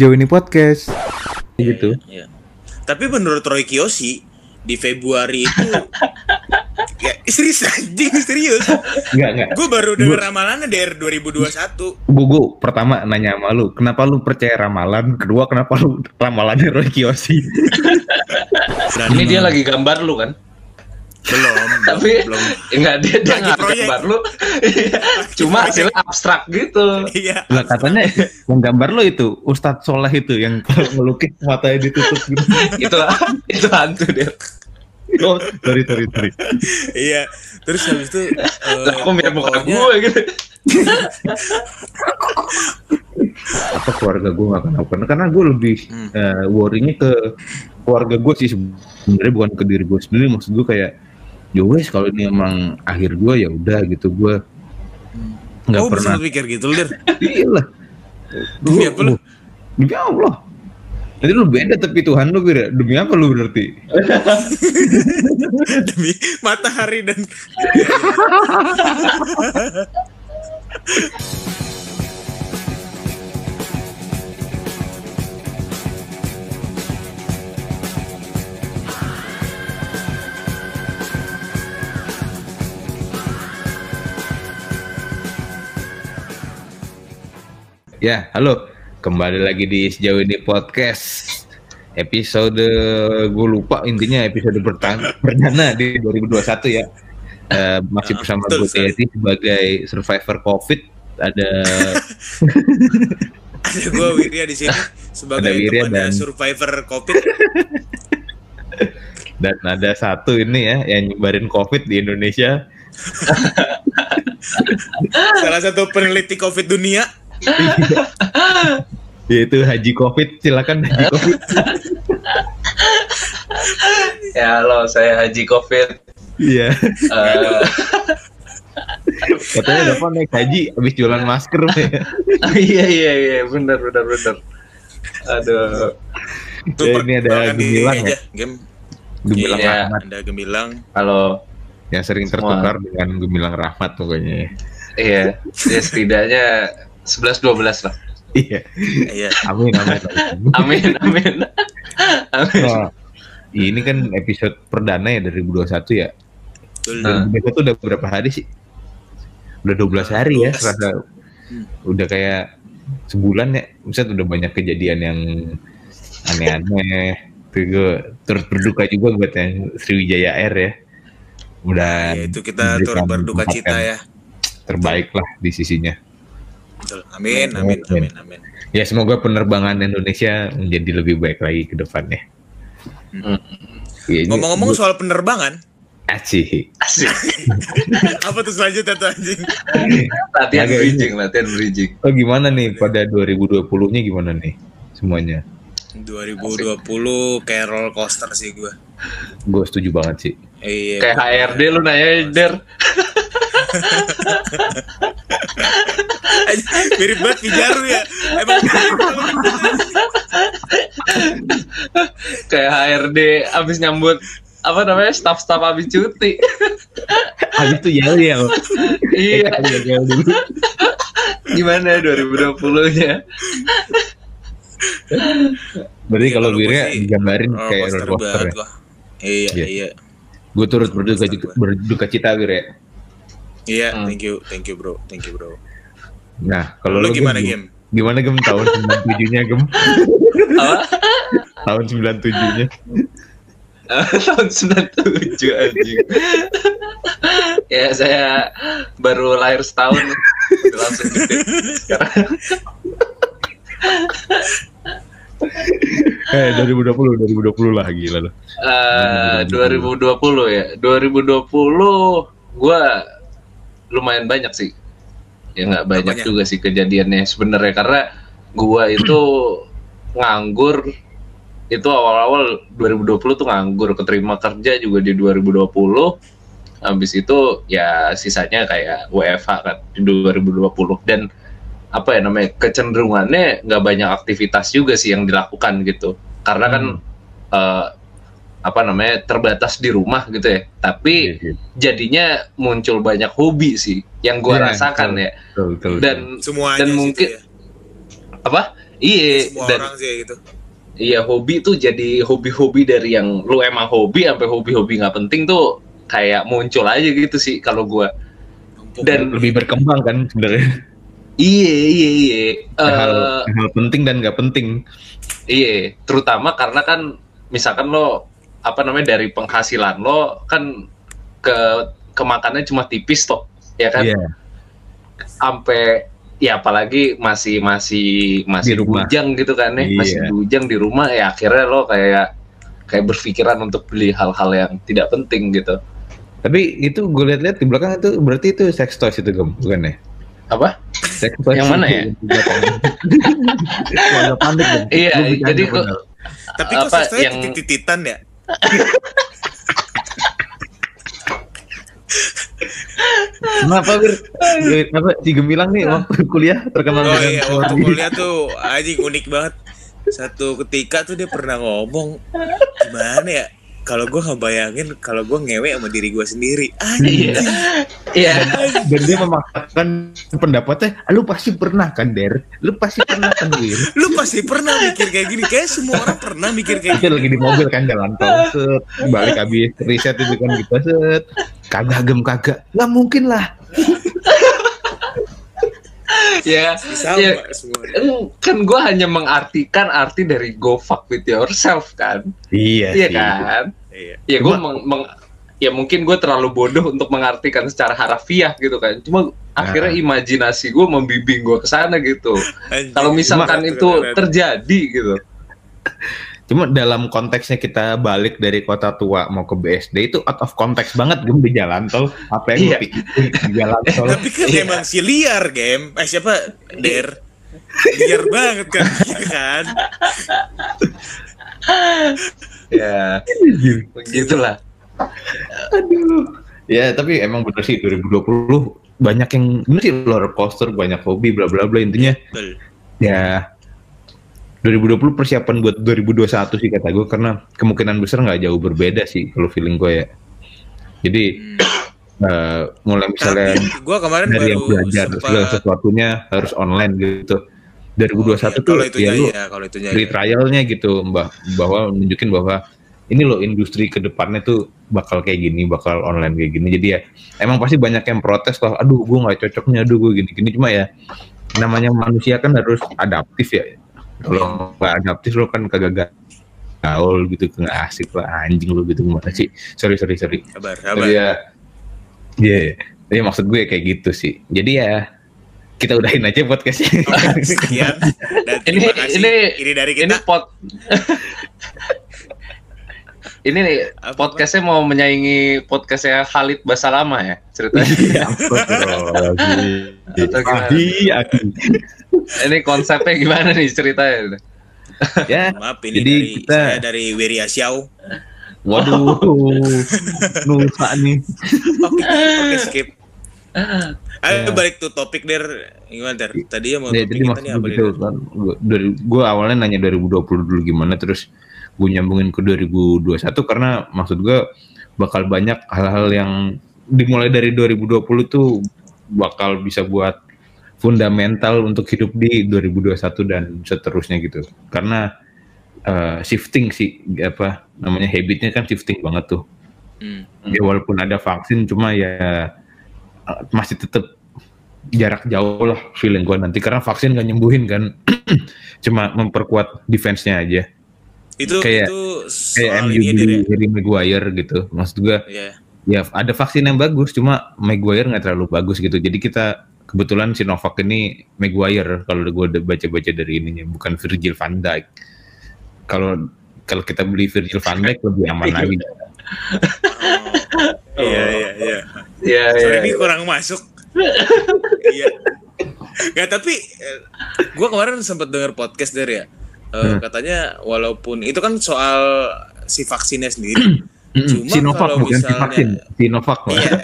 sejauh ini podcast. Gitu. Iya. Tapi menurut Roy Kiyoshi di Februari itu ya serius anjing serius. Enggak, enggak. Gue baru denger ramalannya dari 2021. Gue gue pertama nanya sama lu, kenapa lu percaya ramalan? Kedua, kenapa lu ramalannya Roy Kiyoshi? Ini dia lagi gambar lu kan? belum, Tapi belum. enggak dia dia gambar lu. Cuma hasilnya abstrak gitu. Iya. Lah katanya yang gambar lu itu Ustadz Soleh itu yang kalau ngelukis matanya ditutup gitu. itu itu hantu dia. Oh, sorry, sorry, sorry. Iya. Terus habis itu eh, Lah kok mirip muka gue gitu. Apa keluarga gue gak kenapa karena karena gue lebih Hmm. eh, worry-nya ke keluarga gue sih sebenarnya bukan ke diri gue sendiri maksud gue kayak ya wes kalau ini emang akhir gue ya udah gitu. Gue nggak Oh, pernah pikir gitu, Lir. iya lah. Demi apa lu? demi Allah. Nanti lu beda tapi Tuhan lu beda demi apa lu berarti? Demi matahari dan Ya, halo. Kembali lagi di sejauh ini podcast. Episode gue lupa intinya episode pertama perdana di 2021 ya. Eh, masih Ah, bersama gue. Teddy sebagai survivor COVID. Ada ada gue Wirya di sini sebagai Wirya dan- survivor Covid. dan ada satu ini ya yang nyebarin COVID di Indonesia. Salah satu peneliti Covid dunia. yaitu Haji COVID. Silakan Haji COVID. Ya halo, saya Haji Covid. Iya. Eh, Katanya dapat naik haji habis jualan masker. ya. iya iya iya, benar benar benar. Aduh. Tuh, Ya, ini ada Gemilang ya. Game. Gemilang Iya. Rahmat Ada Gemilang. Halo. yang sering tertukar dengan Gemilang Rahmat pokoknya. Iya, ya setidaknya 11 12 lah. Iya. Iya. Amin amin. amin. Amin amin. Nah, ini kan episode perdana ya dari 2021 ya. Betul. Nah. Itu udah berapa hari sih? Udah 12 hari ya, 12. serasa Hmm. udah kayak sebulan ya. Misalnya udah banyak kejadian yang aneh-aneh. Terus gue terus berduka juga buat yang Sriwijaya Air ya. Udah Ya, itu kita turut berduka cita ya. Terbaik lah di sisinya. Betul. Amin, amin, amin, amin. Ya semoga penerbangan Indonesia menjadi lebih baik lagi ke depannya. Hmm. Ya, ini- Ngomong-ngomong soal penerbangan, Asik. Asik. apa tuh selanjutnya tuh anjing? Latihan Agak bridging, latihan bridging. Oh gimana nih pada 2020-nya gimana nih semuanya? 2020 kayak roller coaster sih gue. Gue setuju banget sih. Iya. Kayak HRD lu nanya Der. Mirip banget Pijaru ya. Emang Kayak HRD abis nyambut apa namanya staff-staff abis cuti. Habis itu yel yel. iya. dulu. Gimana 2020-nya? Berarti Ya, kalau kalau Wirya gua sih digambarin roller kayak roller coaster ya. Iya, Iya. iya. Gue turut berduka berduka cita Wirya. Iya, Hmm. thank you, thank you bro, thank you bro. Nah kalau Lu lu gimana game? Gimana gem tahun 97-nya gem? Apa? Tahun 97-nya. tahun 97 anjing. ya saya baru lahir setahun udah langsung gede sekarang. Eh 2020 2020 lah gila lu. Eh, 2020 ya. 2020 gua lumayan banyak sih. Ya nggak banyak Apanya? juga sih kejadiannya sebenarnya karena gua itu nganggur itu awal-awal 2020 tuh nganggur keterima kerja juga di 2020 habis itu ya sisanya kayak WFH kan di 2020 dan apa ya namanya kecenderungannya nggak banyak aktivitas juga sih yang dilakukan gitu karena kan eh, apa namanya terbatas di rumah gitu ya tapi Iya, iya. jadinya muncul banyak hobi sih yang gua Iya, rasakan betul. ya Betul, betul, dan Semuanya Dan mungkin- ya. apa iya Semua dan orang sih gitu. iya hobi tuh jadi hobi-hobi dari yang lu emang hobi sampai hobi-hobi nggak penting tuh kayak muncul aja gitu sih kalau gua Numpuk. Dan- lebih berkembang kan sebenarnya iya iya iya hal, Eh, hal penting dan nggak penting Iya, terutama karena kan misalkan lo apa namanya dari penghasilan lo kan ke kemakannya cuma tipis toh, ya kan? Iya. Sampai ya apalagi masih masih masih Di rumah. bujang gitu kan ya, Iya. masih bujang di rumah ya akhirnya lo kayak kayak berpikiran untuk beli hal-hal yang tidak penting gitu. tapi itu gue lihat-lihat di belakang itu berarti itu sex toys itu Gem, bukan ya Apa? sex toys Yang mana ya? Iya, jadi kok-. Tapi kok apa sesuai yang- ya? Kenapa Bir? Kenapa si Gemilang nih waktu kuliah terkenal Oh dengan iya, waktu kuliah tuh anjing unik banget. Satu ketika tuh dia pernah ngomong gimana ya? Kalau gue ngebayangin kalau gue ngewe sama diri gue sendiri. Anjing. Iya. Iya. dan dia memaksakan pendapatnya, "Ah, lu pasti pernah kan Der? Lu pasti pernah kan Wir? Lu pasti pernah mikir kayak gini. Kayak semua orang pernah mikir kayak gini. lagi di mobil kan jalan tol, set, balik habis riset itu kan kita set, kagak gem kagak, nggak mungkin lah. Ya. Ya. Kan gue hanya mengartikan arti dari go fuck with yourself kan. Iya, Iya sih. kan? Iya. Ya gue meng, meng- ya mungkin gue terlalu bodoh untuk mengartikan secara harafiah gitu kan. Cuma akhirnya Ah. imajinasi gue membimbing gue ke sana gitu. Kalau misalkan itu terjadi gitu. Cuma dalam konteksnya kita balik dari kota tua mau ke BSD itu out of konteks banget gem di jalan tol. Apa yang Iya. pikirin di jalan tol? Tapi kan Iya. emang si liar game. Eh siapa? Der. Liar banget kan, iya kan? Ya, begitulah. Aduh. Ya tapi emang bener sih 2020 banyak yang bener sih roller coaster, banyak hobi, bla bla bla intinya Betul. ya 2020 persiapan buat 2021 sih kata gue karena kemungkinan besar nggak jauh berbeda sih kalau feeling gue ya. Jadi eh, mulai misalnya gue kemarin dari baru yang belajar segala sempat sesuatunya harus online gitu. 2021 tuh kalau itu ya lu ya, kalau itu free trialnya gitu mbak bahwa nunjukin bahwa ini loh industri ke depannya tuh bakal kayak gini bakal online kayak gini. Jadi ya emang pasti banyak yang protes lah aduh gue nggak cocok nih aduh gue gini gini cuma ya namanya manusia kan harus adaptif ya. Kalau nggak adaptif lo kan kagak gaul gitu nggak asik lah anjing lo gitu gimana sih? Sorry sorry sorry. Sabar, sabar. tapi ya iya. Tapi maksud gue kayak gitu sih. Jadi ya kita udahin aja podcastnya Sekian dan Ini terima kasih. ini ini dari ini kita. pot ini nih Apa, podcastnya mau menyaingi podcastnya Khalid Basalama ya ceritanya. Adi. ini konsepnya gimana nih ceritanya? Ya, Maaf ini Jadi dari kita- saya dari Wirya Xiao. waduh, nusa nih. Oke, oke skip. Ayo Ya. balik tuh topik der gimana der? Tadi ya mau topik jadi kita nih apa gitu kan, dari gue awalnya nanya 2020 dulu gimana, terus gue nyambungin ke 2021 karena maksud gue bakal banyak hal-hal yang dimulai dari 2020 tuh bakal bisa buat fundamental untuk hidup di 2021 dan seterusnya gitu. Karena eh, shifting sih apa namanya habitnya kan shifting banget tuh. Hmm. Ya walaupun ada vaksin cuma ya masih tetap jarak jauh lah feeling gue nanti karena vaksin gak nyembuhin kan cuma memperkuat defense-nya aja Itu Kayak- itu kayak MU ya. Harry Maguire gitu maksud gue Iya. ya ada vaksin yang bagus cuma Maguire nggak terlalu bagus gitu jadi kita kebetulan Sinovac ini Maguire kalau gue udah baca-baca dari ininya bukan Virgil van Dijk kalau kalau kita beli Virgil van Dijk lebih aman lagi Oh. Iya iya iya. Ya, Sorry ya. ini kurang masuk. Iya. Gak tapi gue kemarin sempat dengar podcast dari ya. Eh, Hmm. Katanya walaupun itu kan soal si vaksinnya sendiri. Mm-mm, Cuma Sinovac kalau bukan si misalnya- vaksin Sinovac. Iya.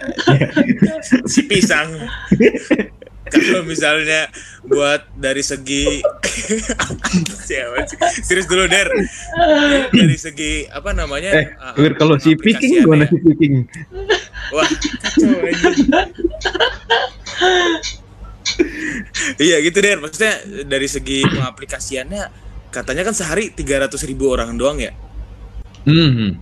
si pisang. Kalau misalnya buat dari segi serius dulu der dari segi apa namanya eh Wir, kalau si Viking gimana aplikasiannya. si Viking Wah, kacau. Iya gitu deh, maksudnya dari segi pengaplikasiannya katanya kan sehari 300 ribu orang doang ya Hmm.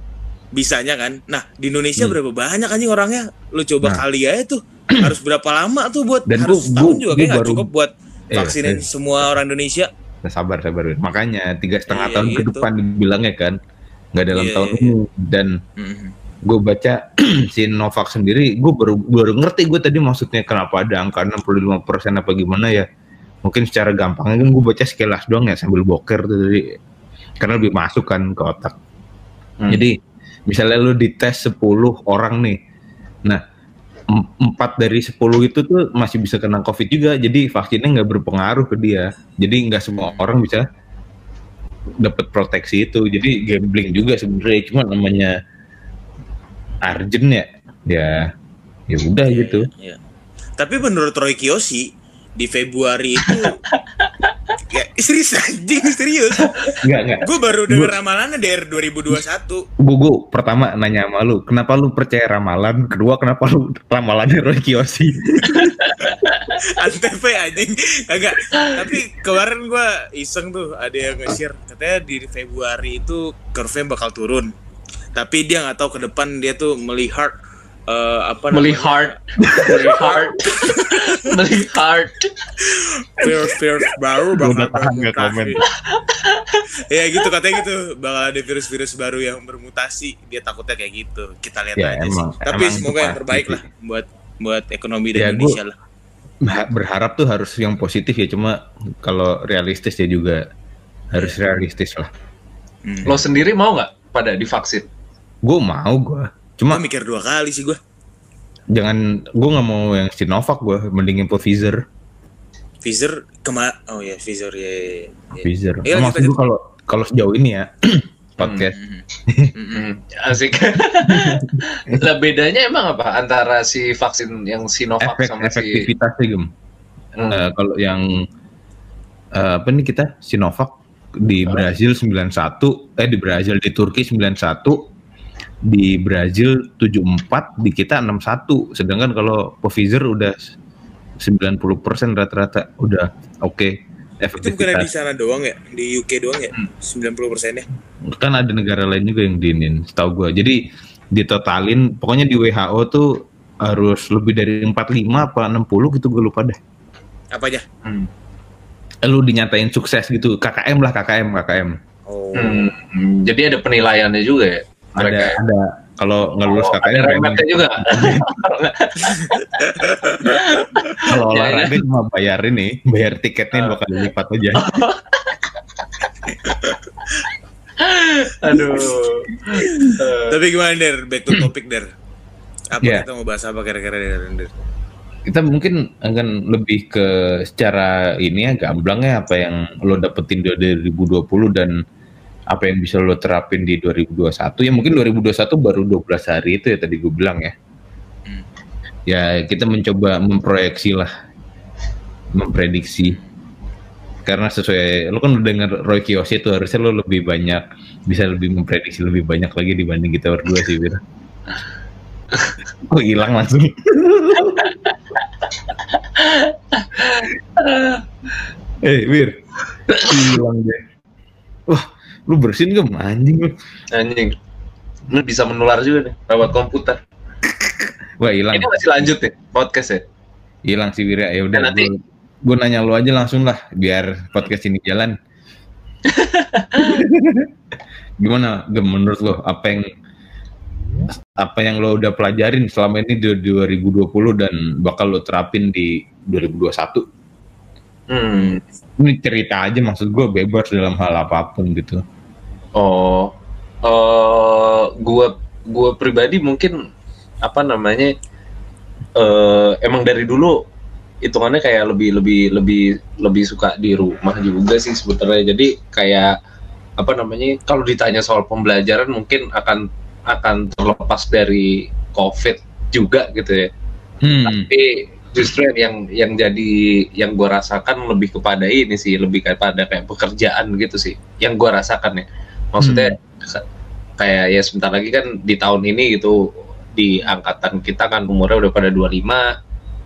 Bisanya kan. Nah di Indonesia Hmm. berapa banyak anjing orangnya? Lu coba Nah. kali aja tuh harus berapa lama tuh buat Dan harus gua- setahun gua- juga gua kayak baru- cukup buat Iya, vaksinin iya. semua orang Indonesia. Nah, sabar sabar makanya tiga setengah Iya, tahun ke gitu. depan dibilangnya kan nggak dalam Iya, tahun iya, ini dan Mhm. gue baca si Novak sendiri gue baru baru ngerti gue tadi maksudnya kenapa ada angka 65% apa gimana ya mungkin secara gampangnya kan gue baca sekilas doang ya sambil boker tuh tadi karena lebih masuk kan ke otak Hmm. jadi misalnya lu dites 10 orang nih. Nah em- empat dari 10 itu tuh masih bisa kena covid juga. Jadi vaksinnya nggak berpengaruh ke dia. Jadi nggak semua orang bisa dapat proteksi itu. Jadi gambling juga sebenarnya. Cuma namanya urgent ya. Ya ya udah Iya, gitu. iya, iya. Tapi menurut Roy Kiyoshi di Februari itu ya serius anjing serius. nggak nggak Gue baru denger ramalannya dari 2021. gue gue pertama nanya sama lu kenapa lu percaya ramalan? Kedua kenapa lu ramalannya Roy Kiyoshi? Antv anjing. Kagak Tapi kemarin gua iseng tuh Ada yang nge-share. Katanya di Februari itu Curve bakal turun. Tapi dia nggak tahu ke depan Dia tuh melihat eh, apa namanya, melihat melihat melihat virus-virus baru Gua bakal tahan nggak komen. ya gitu. Katanya gitu. Bakal ada virus-virus baru yang bermutasi. Dia takutnya kayak gitu. Kita lihat Ya, aja emang- sih tapi emang semoga yang terbaik lah buat buat ekonomi Ya, gua- Indonesia lah. berharap tuh harus yang positif ya. Cuma kalau realistis ya juga harus realistis lah. Hmm. lo sendiri mau nggak pada divaksin? Gue mau gue Gua cuma mikir dua kali sih gua. Jangan gue nggak mau yang Sinovac gue mending impor Pfizer Pfizer kema oh ya Pfizer ya. Pfizer Iya, lanjut, maksud gue kalau kalau sejauh ini ya podcast. Mhm. Mhm. Hmm, asik. Lah bedanya emang apa? Antara si vaksin yang Sinovac efek sama si efektivitasnya gem Hmm. Eh, kalau yang eh, apa nih kita? Sinovac di Brazil 91 eh di Brazil di Turki 91 di Brazil 74 di kita 61 sedangkan kalau Pfizer udah 90% rata-rata udah oke Itu bukan di sana doang ya, di UK doang ya, Hmm. 90 persennya. kan ada negara lain juga yang diinin setahu gua. Jadi ditotalin pokoknya di WHO tuh harus lebih dari 45 apa 60 gitu gue lupa deh. Apa aja? Hmm. Lu dinyatain sukses gitu. KKM lah KKM KKM Oh, Hmm, hmm, jadi ada penilaiannya juga ya mereka ada kalau nggak lulus Oh, ada remetnya juga kalau Ya, olahraga cuma bayar ini bayar tiketnya dua kali lipat aja aduh Tapi gimana Der? Back to topic Der. Apa Yeah. kita mau bahas apa kira-kira Der? Der? kita mungkin akan lebih ke secara ini ya gamblangnya apa yang lo dapetin di 2020 dan apa yang bisa lo terapin di 2021 ya mungkin 2021 baru 12 hari itu ya tadi gue bilang ya Hmm. ya kita mencoba memproyeksi lah memprediksi karena sesuai lo kan udah denger Roy Kiyoshi itu harusnya lo lebih banyak bisa lebih memprediksi lebih banyak lagi dibanding kita berdua sih Wir. Kok hilang langsung? eh Wir, hilang deh. Wah, lu bersin gak anjing lu? anjing lu bisa menular juga nih lewat komputer Wah hilang, ini masih lanjut nih podcast ya hilang sih Wir ya. udah, Ya, nanti- gue, gue nanya lu aja langsung lah, biar podcast ini jalan. Gimana, Gem, menurut lo apa yang apa yang lo udah pelajarin selama ini di 2020 dan bakal lo terapin di 2021? hmm. Ini cerita aja maksud gue bebas dalam hal apa pun gitu. Oh, eh gua gua pribadi mungkin apa namanya eh emang dari dulu hitungannya kayak lebih lebih lebih lebih suka di rumah juga sih sebetulnya. Jadi kayak apa namanya kalau ditanya soal pembelajaran mungkin akan akan terlepas dari COVID juga gitu ya. Hmm. Tapi justru yang yang jadi yang gua rasakan lebih kepada ini sih lebih kepada kayak pekerjaan gitu sih yang gua rasakan ya maksudnya Hmm. kayak ya sebentar lagi kan di tahun ini gitu di angkatan kita kan umurnya udah pada 25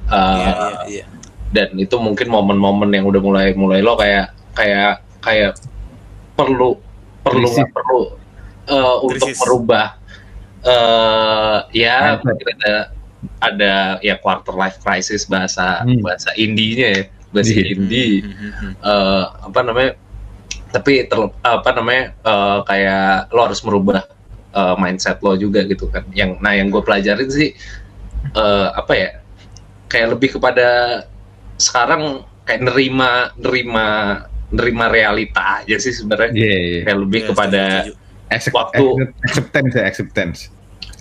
Iya, uh, iya, iya. dan itu mungkin momen-momen yang udah mulai mulai lo kayak kayak kayak perlu perlu Krisis. perlu eh, untuk merubah eh ya ada ada ya quarter life crisis bahasa Hmm. bahasa indinya ya bahasa Iya. indie Hmm, eh, apa namanya tapi terle- apa namanya eh, kayak lo harus merubah eh, mindset lo juga gitu kan yang nah yang gue pelajarin sih eh, apa ya kayak lebih kepada sekarang kayak nerima nerima nerima realita aja sih sebenarnya Iya, iya. kayak lebih Iya, kepada. Accept- Waktu- accept- acceptance ya, acceptance.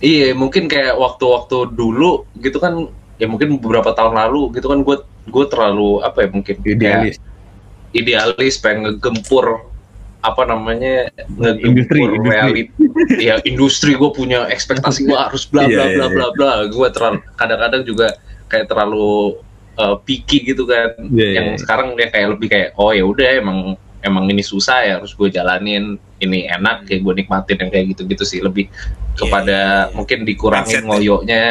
iya mungkin kayak waktu-waktu dulu gitu kan ya mungkin beberapa tahun lalu gitu kan gue gue terlalu apa ya mungkin kayak Idealis. pengen ngegempur apa namanya Industri, ngegempur industri. realit ya industri gue punya ekspektasi gue harus bla bla Iya, bla iya, bla bla gue terlalu kadang-kadang juga kayak terlalu uh, picky gitu kan Iya, yang iya. sekarang dia kayak lebih kayak oh ya udah emang emang ini susah ya harus gue jalanin ini enak kayak gue nikmatin yang kayak gitu-gitu sih lebih kepada iya, iya. mungkin dikurangin ya. ngoyoknya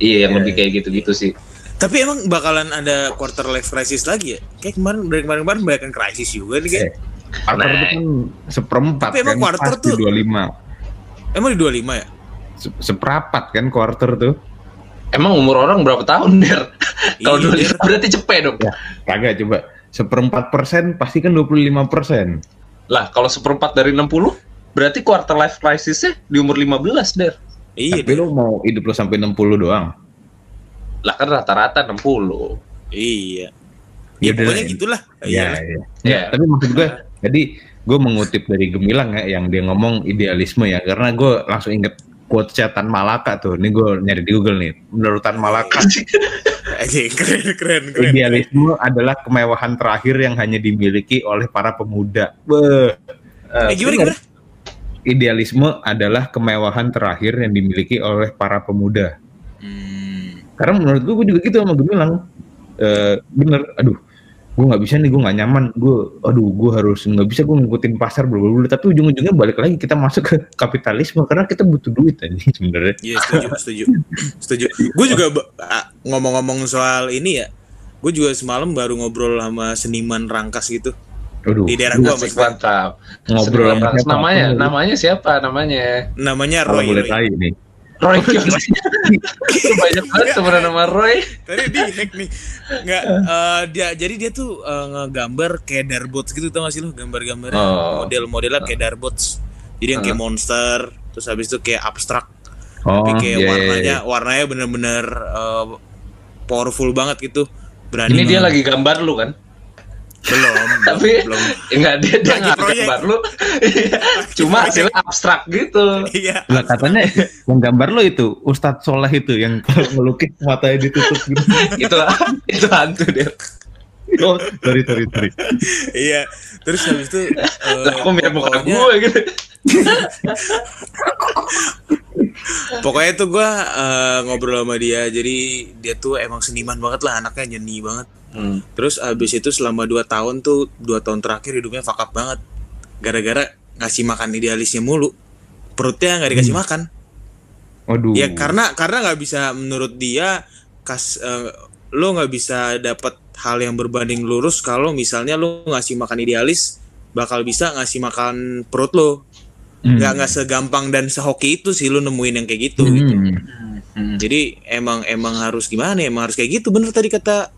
iya yang Iya, lebih iya. kayak gitu-gitu sih Tapi emang bakalan ada quarter life crisis lagi ya? Kayak kemarin dari kemarin-kemarin banyak yang krisis juga nih kayak. Quarter Nah. itu kan seperempat Tapi emang kan, quarter pas di tuh- 25. Emang di 25 ya? Se- Seperapat kan quarter tuh. emang umur orang berapa tahun der kalau Iya, dulu Der. berarti cepet dong Ya, kagak coba. Seperempat persen pasti kan 25 persen. Lah, kalau seperempat dari 60, berarti quarter life crisisnya di umur 15, Der. Iya, Tapi Der. lu mau hidup lu sampai 60 doang. Lah kan rata-rata 60. iya. Ya Ya, pokoknya ya. gitulah. Iya, Iya. iya. Iya. Tapi maksud gue, jadi gue mengutip dari Gemilang ya, yang dia ngomong idealisme ya, karena gue langsung inget quote Tan Malaka tuh. Ini gue nyari di Google nih. Menurut Tan Malaka, Aja keren keren keren. idealisme adalah kemewahan terakhir yang hanya dimiliki oleh para pemuda. Beuh. Eh gimana gimana? Idealisme adalah kemewahan terakhir yang dimiliki oleh para pemuda. Hmm. Karena menurut gue, gue juga gitu sama Gemilang. Eh bener, aduh, gue nggak bisa nih, gue nggak nyaman, gue, aduh, gue harus nggak bisa gue ngikutin pasar bla. Tapi ujung-ujungnya balik lagi kita masuk ke kapitalisme karena kita butuh duit aja sebenarnya. Iya setuju setuju setuju. Gue juga ah, ngomong-ngomong soal ini ya. Gue juga semalam baru ngobrol sama seniman rangkas gitu Aduh, di daerah gue Asik maksudnya. mantap. ngobrol namanya, namanya siapa namanya? Namanya Kalau Roy. boleh Roy. tahu nih. Roy Banyak banget teman nama Roy. Tadi di hack nih. Nggak eh, dia jadi dia tuh eh, ngegambar kayak darbots gitu tau gak sih lu gambar-gambarnya Oh. model-modelnya kayak darbots. Jadi yang kayak monster, terus habis itu kayak abstrak, Oh, tapi kayak iya, iya, warnanya iya. warnanya bener-bener eh, powerful banget gitu. Berani Ini dia lagi gambar lu kan? Belum, Tapi belum. enggak dia dia gambar lu. Cuma hasilnya abstrak gitu. Iya. Lah katanya yang gambar lo itu Ustadz Soleh itu yang kalau ngelukis matanya ditutup gitu. itu itu hantu dia. Oh, sorry, sorry, sorry. Iya. Terus habis itu eh, Lah kok mirip muka pokoknya- gue gitu. Pokoknya tuh gue ngobrol sama dia, jadi dia tuh emang seniman banget lah, anaknya nyeni banget. Hmm. Terus abis itu selama 2 tahun tuh, dua tahun terakhir hidupnya fuck up banget. Gara-gara ngasih makan idealisnya mulu. Perutnya nggak dikasih makan. Waduh. Ya karena karena nggak bisa menurut dia kas eh, lo nggak bisa dapat hal yang berbanding lurus kalau misalnya lo ngasih makan idealis bakal bisa ngasih makan perut lo. Hmm. Nggak nggak segampang dan sehoki itu sih lo nemuin yang kayak gitu. gitu. Hmm. Hmm. Jadi emang emang harus gimana? ya? Emang harus kayak gitu bener tadi kata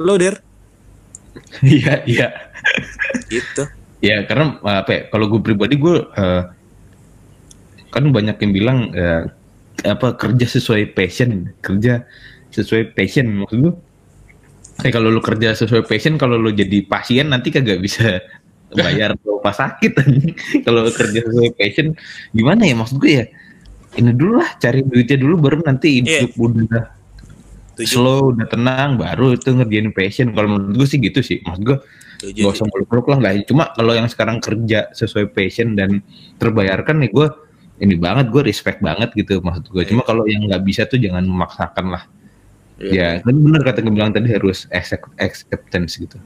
lo der Iya, iya. gitu. Ya karena apa ya? Kalau gue pribadi gue eh, kan banyak yang bilang eh, apa kerja sesuai passion, kerja sesuai passion maksud gue. Eh kalau lu kerja sesuai passion, kalau lu jadi pasien nanti kagak bisa bayar rumah sakit. kalau kerja sesuai passion, gimana ya maksud gue ya? Ini dulu lah, cari duitnya dulu baru nanti hidup udah Tujuh. slow, udah tenang, baru itu ngerjain passion. Kalau menurut gue sih gitu sih, maksud gue Tujuh. gak usah muluk-muluk lah lah cuma kalau yang sekarang kerja sesuai passion dan terbayarkan nih gue ini banget gue respect banget gitu maksud gue cuma kalau yang nggak bisa tuh jangan memaksakan lah Iya. ya kan bener kata gue bilang tadi harus accept- acceptance gitu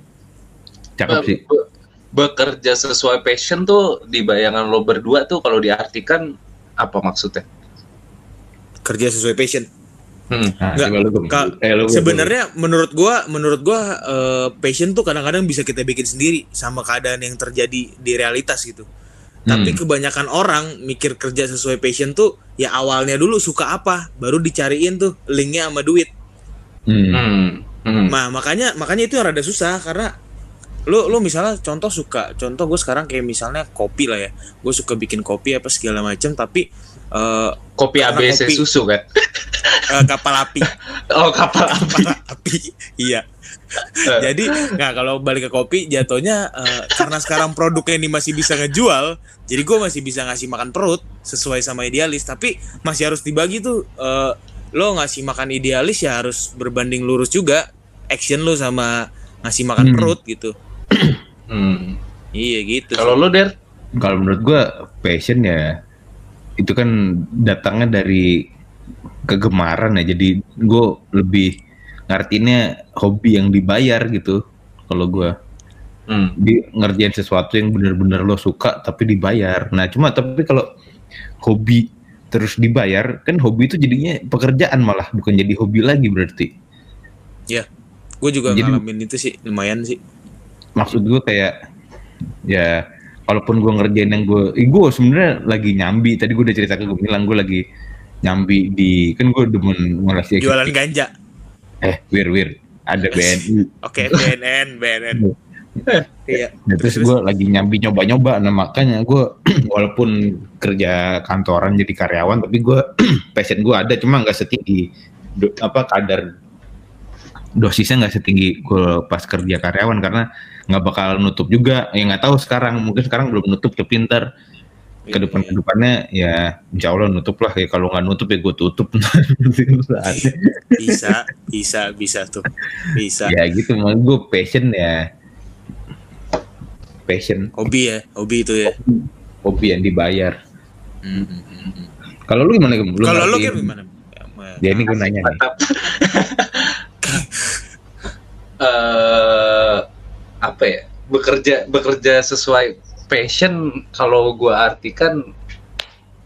cakep sih Be- bekerja sesuai passion tuh di bayangan lo berdua tuh kalau diartikan apa maksudnya? Kerja sesuai passion. Hmm. Nah, Nggak, Eh, Sebenarnya menurut gua menurut gua eh, passion tuh kadang-kadang bisa kita bikin sendiri sama keadaan yang terjadi di realitas gitu. Tapi Hmm. kebanyakan orang mikir kerja sesuai passion tuh ya awalnya dulu suka apa, baru dicariin tuh linknya sama duit. Hmm. Hmm. Hmm. Nah makanya makanya itu yang rada susah karena lu lu misalnya contoh suka contoh gue sekarang kayak misalnya kopi lah ya gue suka bikin kopi apa segala macam tapi eh, Kopi ABC kopi. susu kan? eh, kapal api Oh kapal api. kapal api iya jadi nggak kalau balik ke kopi jatuhnya eh, karena sekarang produknya ini masih bisa ngejual jadi gue masih bisa ngasih makan perut sesuai sama idealis tapi masih harus dibagi tuh eh, lo ngasih makan idealis ya harus berbanding lurus juga action lo sama ngasih makan Hmm. perut gitu Hmm. iya gitu Kalau lu der? Kalau menurut gua passion ya itu kan datangnya dari kegemaran ya. Jadi gue lebih ngartinya hobi yang dibayar gitu. Kalau gua Hmm. di ngerjain sesuatu yang bener-bener lo suka tapi dibayar. Nah cuma tapi kalau hobi terus dibayar kan hobi itu jadinya pekerjaan malah bukan jadi hobi lagi berarti. ya gue juga Jadi- ngalamin itu sih lumayan sih maksud gue kayak ya kalaupun gue ngerjain yang gue eh, gue sebenarnya lagi nyambi. Tadi gue udah cerita ke Gemilang gue lagi nyambi di kan gue demen ngelasih jualan ganja. Eh wir wir. Ada BNI oke BNN BNN iya. Nah, terus gue lagi nyambi nyoba-nyoba. Nah makanya gue walaupun kerja kantoran jadi karyawan tapi gue passion gue ada cuma nggak setinggi do- apa kadar dosisnya nggak setinggi gue pas kerja karyawan. Karena nggak bakal nutup juga. Ya nggak tahu sekarang mungkin sekarang belum nutup tapi ntar ke depan ke depannya ya insya Allah nutup lah. Ya kalau nggak nutup ya gue tutup. Bisa bisa bisa tuh. Bisa. Ya gitu. Mau gue passion ya. Passion. Hobi ya hobi itu ya. Hobi. Yang dibayar. Hmm, hmm. Kalau lu gimana? Kalau kayak gimana Ya ini gue nanya nih. Mantap. apa ya? Bekerja bekerja sesuai passion kalau gua artikan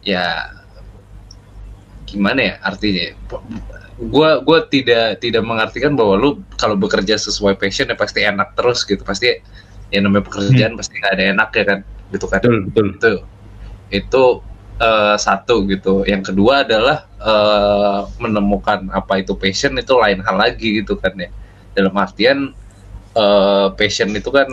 ya gimana ya artinya? Gua gua tidak tidak mengartikan bahwa lu kalau bekerja sesuai passion ya pasti enak terus gitu. Pasti ya namanya pekerjaan pasti nggak ada enak ya kan gitu kan Betul, betul. itu itu eh, satu gitu yang kedua adalah eh, menemukan apa itu passion itu lain hal lagi gitu kan ya dalam artian eh, passion itu kan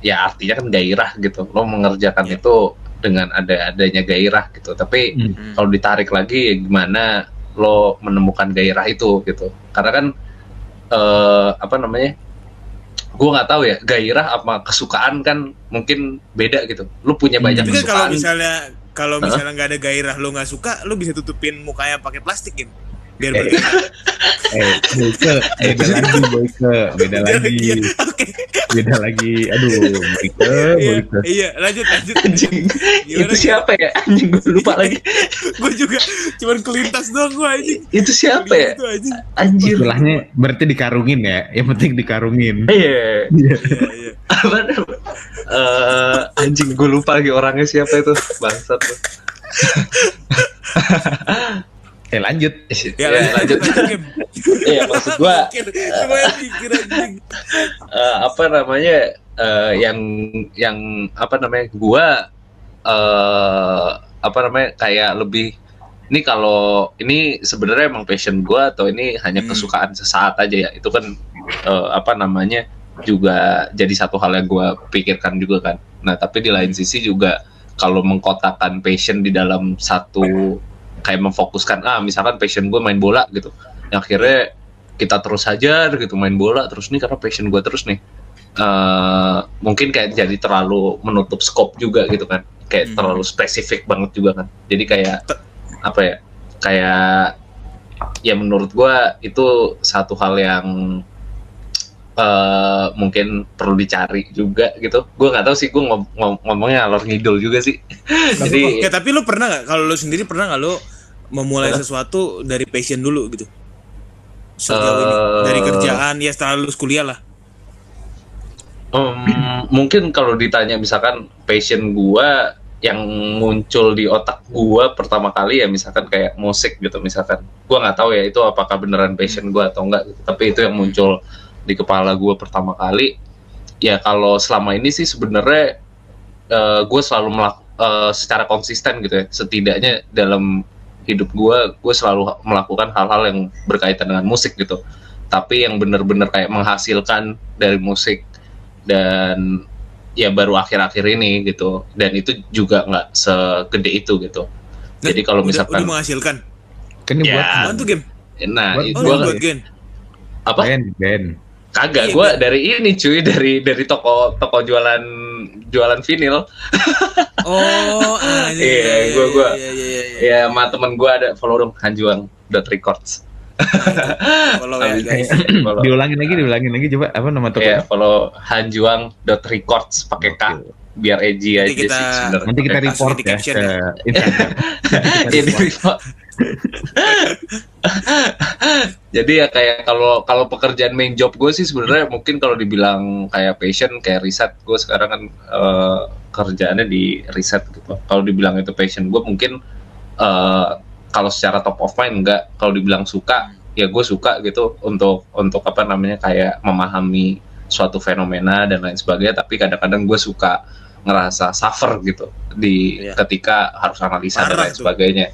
ya artinya kan gairah gitu lo mengerjakan Iya. itu dengan ada adanya gairah gitu tapi Hmm. Hmm. kalau ditarik lagi ya gimana lo menemukan gairah itu gitu karena kan eh, apa namanya gue nggak tahu ya gairah apa kesukaan kan mungkin beda gitu lu punya Hmm. banyak tapi kan kalau kesukaan misalnya kalau misalnya nggak ada gairah lo nggak suka lo bisa tutupin mukanya pakai plastik kan biar Eh. Eh, Boyke, beda lagi, Boyke, beda lagi, Iya, oke. Beda lagi. Aduh, Boyke, iya Boyke. iya lanjut lanjut. Anjing Gimana, itu siapa ya? Anjing gue lupa lagi. Gue juga cuman kelintas doang gue anjing. Itu siapa ya? Itu anjing. Anjir. Istilahnya berarti dikarungin ya. Yang penting dikarungin. iya. Iya. Iya apa? Eh, anjing gue lupa lagi orangnya siapa itu. Bangsat lu. Eh lanjut. ya, ya, lanjut iya maksud gua eh, apa namanya eh, yang yang apa namanya gua eh apa namanya kayak lebih ini kalau ini sebenarnya emang passion gua atau ini hanya Hmm. kesukaan sesaat aja ya itu kan eh, apa namanya juga jadi satu hal yang gua pikirkan juga kan nah tapi di lain sisi juga kalau mengkotakkan passion di dalam satu kayak memfokuskan ah misalkan passion gue main bola gitu. Yang akhirnya kita terus saja gitu main bola terus nih karena passion gue terus nih. Eh mungkin kayak jadi terlalu menutup scope juga gitu kan. Kayak Hmm. terlalu spesifik banget juga kan. Jadi kayak apa ya kayak ya menurut gua itu satu hal yang eh mungkin perlu dicari juga gitu. Gue nggak tahu sih gue ngom ngom- ngomongnya alor ngidul juga sih. Jadi ya tapi lu pernah nggak kalau lu sendiri pernah nggak lu memulai sesuatu dari passion dulu gitu. Sejauh ini. Eh. dari kerjaan ya setelah lulus kuliah lah. Em, mungkin kalau ditanya misalkan passion gua yang muncul di otak gua pertama kali ya misalkan kayak musik gitu misalkan. Gua nggak tahu ya itu apakah beneran passion gua atau enggak gitu. tapi itu yang muncul di kepala gua pertama kali. Ya kalau selama ini sih sebenarnya eh gue selalu melak eh, secara konsisten gitu ya setidaknya dalam hidup gua gue selalu melakukan hal-hal yang berkaitan dengan musik gitu tapi yang bener-bener kayak menghasilkan dari musik dan ya baru akhir-akhir ini gitu dan itu juga nggak segede itu gitu jadi kalau misalkan udah menghasilkan. Kan ini Ya. buat tuh game? nah Buat- Oh, buat game. apa band, band. Kagak Iya, gua gua- dari ini cuy dari dari toko toko jualan jualan vinil Oh, anjing. Iya, gua- gua- Iya, iya, iya, iya. ya sama temen gua ada follow dong Hanjuang dot records Follow ya, guys. follow Diulangin lagi, diulangin lagi coba apa nama ya tokonya? follow Hanjuang dot records pakai K biar edgy Nanti aja kita- sih sebenarnya Nanti kita report di ya ke ya. Instagram. Ini report. Jadi ya kayak kalau kalau pekerjaan main job gue sih sebenarnya mungkin kalau dibilang kayak passion kayak riset gue sekarang kan eh, kerjaannya di riset gitu. Kalau dibilang itu passion gue mungkin eh, kalau secara top of mind enggak. Kalau dibilang suka ya gue suka gitu untuk untuk apa namanya kayak memahami suatu fenomena dan lain sebagainya. Tapi kadang-kadang gue suka ngerasa suffer gitu di Iya. ketika harus analisa dan Parah lain tuh. sebagainya.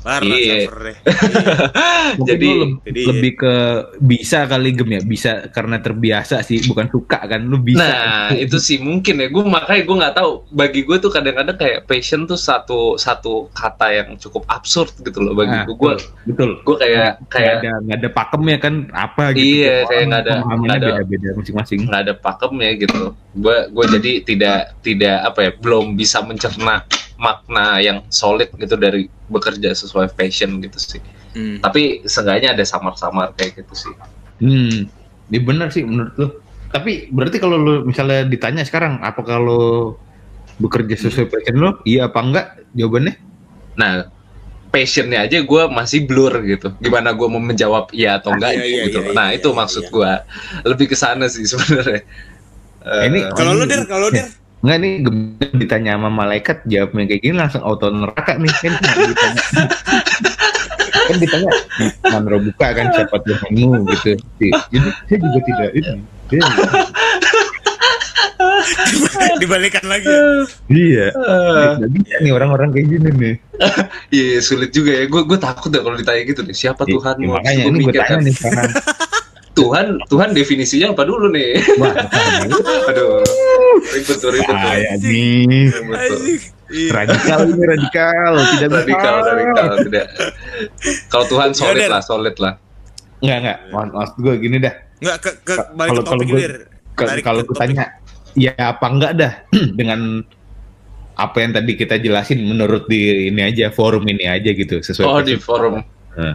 Parah Iya. server. Mungkin Jadi- jadi- lebih ke bisa kali gem ya, bisa karena terbiasa sih, bukan suka kan, lu bisa. Nah itu sih mungkin ya gue makanya gue nggak tahu bagi gue tuh kadang-kadang kayak passion tuh satu satu kata yang cukup absurd gitu loh bagi Nah, gue gue betul. gue kayak Nggak kayak ada nggak ada pakemnya kan apa gitu. Iya, kayak nggak ada- nggak ada- beda-beda masing-masing. nggak ada pakemnya gitu gue gue jadi tidak tidak apa ya belum bisa mencerna makna yang solid gitu dari bekerja sesuai passion gitu sih Hmm. tapi seenggaknya ada samar-samar kayak gitu sih Hmm, ini benar sih menurut lu. Tapi berarti kalau lu misalnya ditanya sekarang, apa kalau bekerja sesuai passion lu, iya apa enggak? Jawabannya? nah passionnya aja gue masih blur gitu gimana gue mau menjawab iya atau enggak Iya, iya, gitu iya, nah iya, itu iya, maksud iya. gue lebih ke sana sih sebenarnya Eh, Ini- Kalau lu der, kalau der, Enggak nih ditanya sama malaikat jawabnya kayak gini langsung auto neraka nih kan ditanya. kan ditanya man buka kan siapa Tuhanmu gitu. Jadi saya juga tidak ini. Dia, dibalikan lagi. ya. iya. Nggak bisa nih orang-orang kayak gini nih. iya sulit juga ya gue gue takut deh kalau ditanya gitu deh siapa Ya, Tuhan ya, makanya ini gue tanya nih sekarang. Tuhan Tuhan definisinya apa dulu nih Wah, aduh ribet tuh ribet tuh saya nih. Iya. radikal ini radikal tidak bisa. radikal radikal tidak kalau Tuhan solid Der. lah solid lah Enggak enggak. Maksud gue gini dah. Nggak ke, ke balik kalau- ke kalau topik Tarik kalau gue tanya ya apa enggak dah dengan apa yang tadi kita jelasin menurut di ini aja forum ini aja gitu sesuai oh di forum Nah.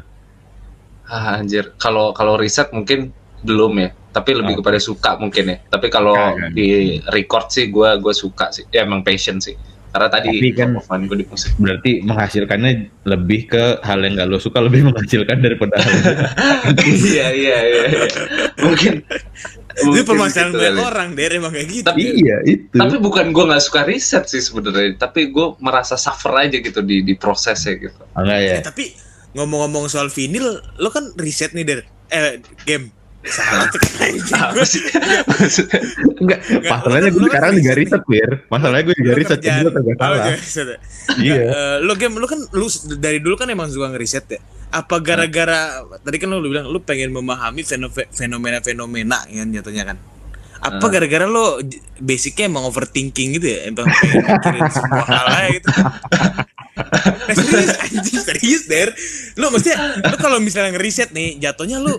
ah, anjir kalau kalau riset mungkin belum ya tapi lebih Oh. kepada suka mungkin ya tapi kalau Kagak. di record sih gue gue suka sih ya emang passion sih karena tadi Tapi kan- gue di musik berarti menghasilkannya lebih ke hal yang gak lo suka lebih menghasilkan daripada hal yang iya iya iya iya. mungkin Itu permasalahan gitu banyak orang der emang kayak gitu. Tapi- iya itu tapi bukan gue nggak suka riset sih sebenarnya tapi gue merasa suffer aja gitu di di prosesnya gitu enggak ya Eh, tapi ngomong-ngomong soal vinil, lo kan riset nih der. Eh game. Salah apa sih enggak masalahnya gue kan sekarang juga riset wir masalahnya gue juga Lo riset kerjaan- gue kagak salah ya? iya Eh, lo game lo kan lu dari dulu kan emang suka ngeriset ya. Apa gara-gara tadi kan lo bilang lu pengen memahami feno- fenomena-fenomena kan jatuhnya kan. Apa Ah. gara-gara lo basicnya emang overthinking gitu ya? Emang pengen mikirin semua hal gitu. Serius anjing serius der. Lu maksudnya lu kalau misalnya ngeriset nih jatuhnya lu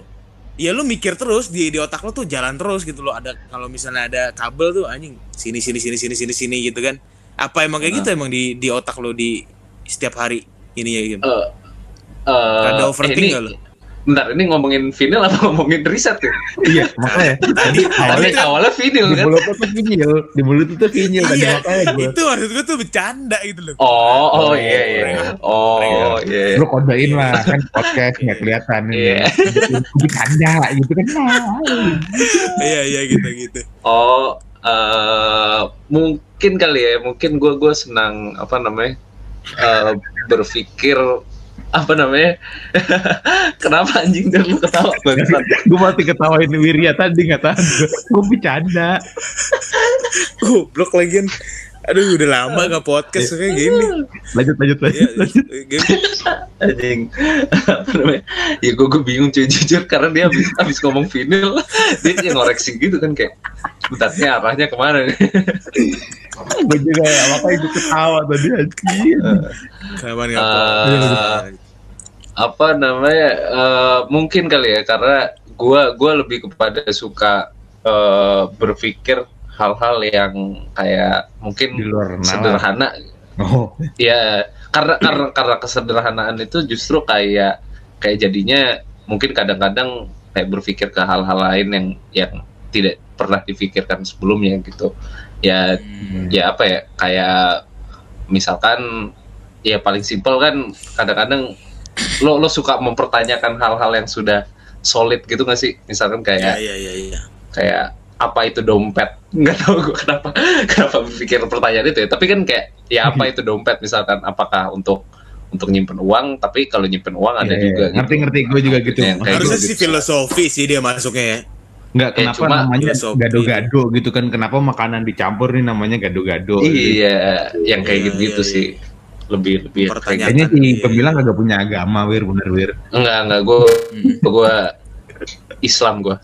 ya lu mikir terus di di otak lu tuh jalan terus gitu lo ada kalau misalnya ada kabel tuh anjing sini sini sini sini sini sini gitu kan. Apa emang kayak gitu emang di di otak lo di setiap hari ini ya gitu? Eh eh, Rada eh, overthink ini nggak lu? Bentar ini ngomongin vinyl apa ngomongin riset ya? Iya makanya. Tadi awalnya tadi kan- awalnya vinyl di kan? mulut tuh vinyl di mulut itu vinyl tadi iya makanya gue itu maksud gue tuh bercanda gitu loh. Oh oh Oh, iya iya. oh iya. iya. lu kodein lah kan podcast nggak kelihatan Iya. bercanda gitu kan. Iya iya gitu gitu. Oh eh mung mungkin kali ya mungkin gue gue senang apa namanya eh, berpikir apa namanya? Kenapa anjing dan lu ketawa. Gue masih ketawain Wirya tadi nggak tahu. Gue bercanda. Goblok lagian. Aduh, udah lama gak podcast kayak gini. lanjut lanjut Ya, lanjut, lanjut. gini. anjing. Apa namanya? Ya gue gue bingung cuy jujur karena dia habis habis ngomong vinil. Dia kayak ngoreksi gitu kan kayak bentarnya arahnya ke mana? nih gue juga makanya gue ketawa tadi anjing. Kapan Eh, ngapa? apa namanya eh, mungkin kali ya karena gua gua lebih kepada suka eh, berpikir hal-hal yang kayak mungkin di luar sederhana. Oh. Ya karena karena karena kesederhanaan itu justru kayak kayak jadinya mungkin kadang-kadang kayak berpikir ke hal-hal lain yang yang tidak pernah difikirkan sebelumnya gitu ya Hmm. ya apa ya kayak misalkan ya paling simpel kan kadang-kadang lo lo suka mempertanyakan hal-hal yang sudah solid gitu gak sih misalkan Ya, kayak ya, ya, ya. kayak apa itu dompet nggak tahu gue kenapa kenapa berpikir pertanyaan itu ya tapi kan kayak ya apa itu dompet misalkan apakah untuk untuk nyimpen uang tapi kalau nyimpen uang ada Iya, juga iya. ngerti ngerti gue juga gitu kayak Harusnya gitu, sih gitu. filosofi sih dia masuknya ya. Nggak Eh, kenapa cuma namanya filosofi. gado-gado gitu kan kenapa makanan dicampur nih namanya gado-gado iya yang kayak Iya, gitu gitu iya, sih lebih lebih Pertanyaan. kayaknya si Iya. pembilang kagak punya agama wir bener wir enggak enggak gue Hmm. gue Islam gue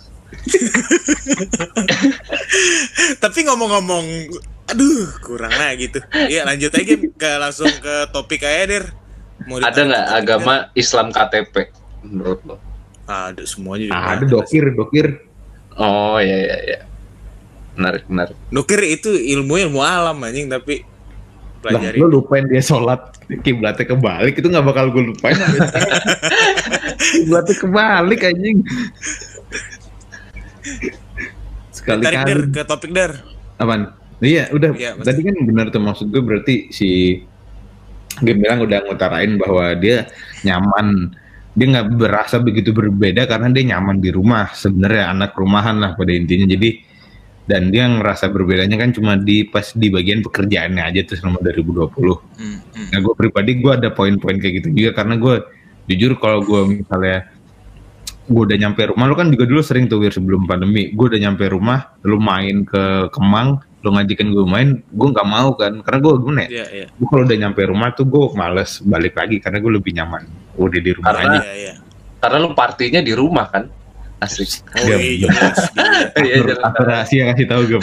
Tapi ngomong-ngomong, aduh kurang lah gitu. Iya lanjut aja ke langsung ke topik aja der. Mau ada nggak agama Islam KTP menurut lo? Ada semuanya juga. ada dokir dokir oh iya iya iya menarik menarik Nukir itu ilmu ilmu alam anjing tapi lah pelajari. lu lupain dia sholat kiblatnya kebalik itu nggak bakal gue lupain kiblatnya kebalik anjing sekali Tarik kali der ke topik der. Apaan? Iya, udah. Iya, maksud- tadi kan benar tuh maksud gue berarti si Gemilang udah ngutarain bahwa dia nyaman. Dia nggak berasa begitu berbeda karena dia nyaman di rumah. Sebenarnya anak rumahan lah pada intinya. Jadi dan dia ngerasa berbedanya kan cuma di pas di bagian pekerjaannya aja tuh selama 2020. Hmm, hmm. Nah gue pribadi gue ada poin-poin kayak gitu juga karena gue jujur kalau gue misalnya gue udah nyampe rumah lu kan juga dulu sering tuh Wir sebelum pandemi gue udah nyampe rumah lu main ke Kemang lu ngajakin gue main gue nggak mau kan karena gue gimana ya Iya iya. gue kalau udah nyampe rumah tuh gue males balik lagi karena gue lebih nyaman udah di rumah Karena- aja Iya iya. karena lu partinya di rumah kan asli Oh Iya, iya jelas. Iya, jelas. atur rahasia kasih tahu gue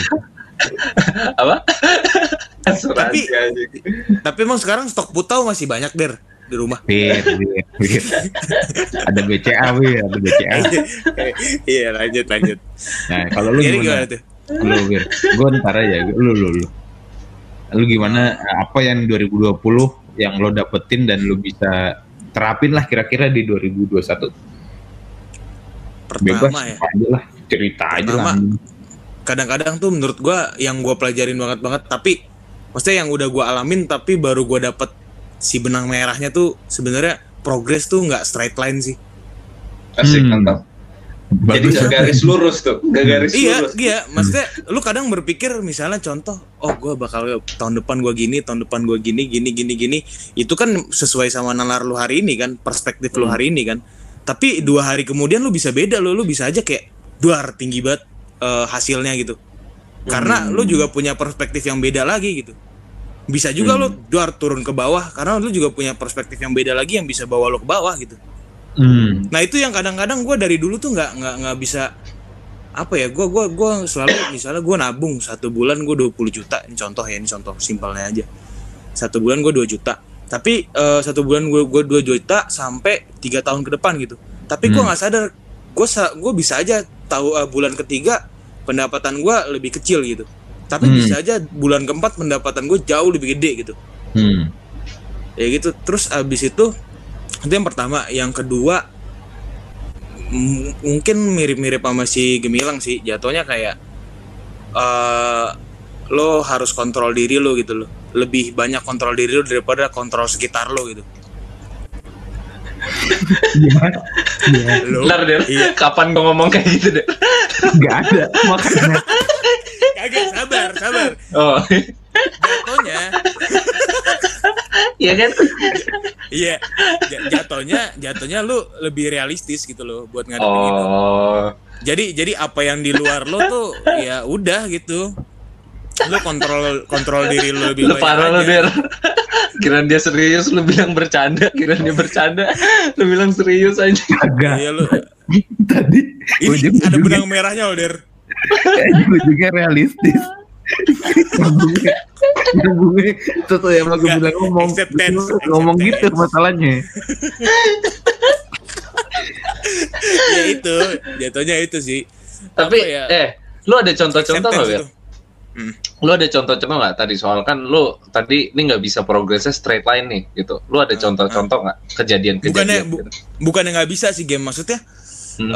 apa Tapi- asuransi aja Tapi emang sekarang stok putau masih banyak der di rumah. Wir, Wir, Wir. ada BCA Wir ada BCA iya lanjut lanjut. nah kalau lu gimana gimana tuh? Lu Wir gue ntar aja. Lu lu lu. Lu gimana? Apa yang 2020 yang lo dapetin dan lu bisa terapin lah kira-kira di 2021 bebas Pertama ya. apa aja lah. Cerita aja lah. kadang-kadang tuh menurut gua yang gua pelajarin banget banget tapi maksudnya yang udah gua alamin tapi baru gua dapet si benang merahnya tuh sebenarnya progres tuh nggak straight line sih. Asik Hmm. mantap jadi bagus. nggak garis lurus tuh nggak garis iya lurus iya. Maksudnya lu kadang berpikir misalnya contoh oh gua bakal tahun depan gua gini tahun depan gua gini gini gini gini. Itu kan sesuai sama nalar lu hari ini kan perspektif lu Hmm. hari ini kan. Tapi dua hari kemudian lu bisa beda lu lu bisa aja kayak duar tinggi banget eh, hasilnya gitu. Karena Hmm. lu juga punya perspektif yang beda lagi gitu. Bisa juga lu duar turun ke bawah karena lu juga punya perspektif yang beda lagi yang bisa bawa lu ke bawah gitu Hmm. Nah itu yang kadang-kadang gue dari dulu tuh nggak nggak nggak bisa apa ya gue gua gua selalu misalnya gue nabung satu bulan gue 20 juta ini contoh ya ini contoh simpelnya aja satu bulan gue 2 juta tapi eh, satu bulan gue gue 2 juta sampai tiga tahun ke depan gitu tapi gue Hmm. nggak sadar gue gue bisa aja tahu eh, bulan ketiga pendapatan gue lebih kecil gitu tapi Hmm. bisa aja bulan keempat pendapatan gue jauh lebih gede gitu Hmm. ya gitu terus abis itu itu yang pertama. Yang kedua m- mungkin mirip-mirip sama si Gemilang sih. Jatuhnya kayak eh lo harus kontrol diri lo gitu lo lebih banyak kontrol diri lo daripada kontrol sekitar lo gitu. Gimana? Iya, lo Bentar deh, iya. Kapan gua ngomong kayak gitu deh? nggak ada. Makanya. Kagak sabar sabar. Oh, Iya kan? Iya, ja- jatuhnya jatuhnya lu lebih realistis gitu loh buat ngadepin itu. Oh, Jadi jadi apa yang di luar lo tuh ya udah gitu. Lu kontrol kontrol diri lu lebih lu banyak parah lu aja. der. Kirain dia serius, lu bilang bercanda. Kirain dia bercanda, lu bilang serius aja. Agak Iya lu. tadi Ini ada benang merahnya loh, Der. ujungnya realistis. Nyambungnya, sesuai yang aku Enggak, bilang ngomong, acceptance, Gua ngomong gitu masalahnya. ya itu, jatuhnya itu sih. Tapi Apa ya? eh, lu ada contoh-contoh nggak itu. Hmm. Lu ada contoh-contoh nggak tadi soal kan lu tadi ini nggak bisa progresnya straight line nih gitu. Lu ada contoh-contoh nggak kejadian-kejadian? Bukannya bu, gitu? bukannya nggak bisa sih game maksudnya? Hmm.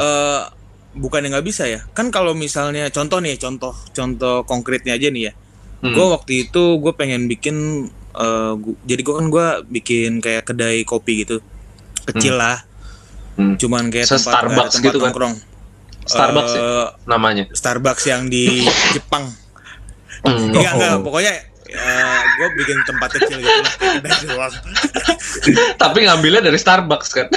Eh bukannya nggak bisa ya? Kan kalau misalnya contoh nih, contoh contoh konkretnya aja nih ya. Hmm. Gue waktu itu gue pengen bikin eh, gu- jadi gue kan gue bikin kayak kedai kopi gitu kecil lah Hmm. cuman kayak tempat, Se-Starbucks tempat gitu kan? nongkrong Starbucks ya Eh, namanya. Starbucks yang di Jepang Hmm. Enggak, enggak, pokoknya gue bikin tempat kecil gitu lah, kedai. Tapi ngambilnya dari Starbucks kan.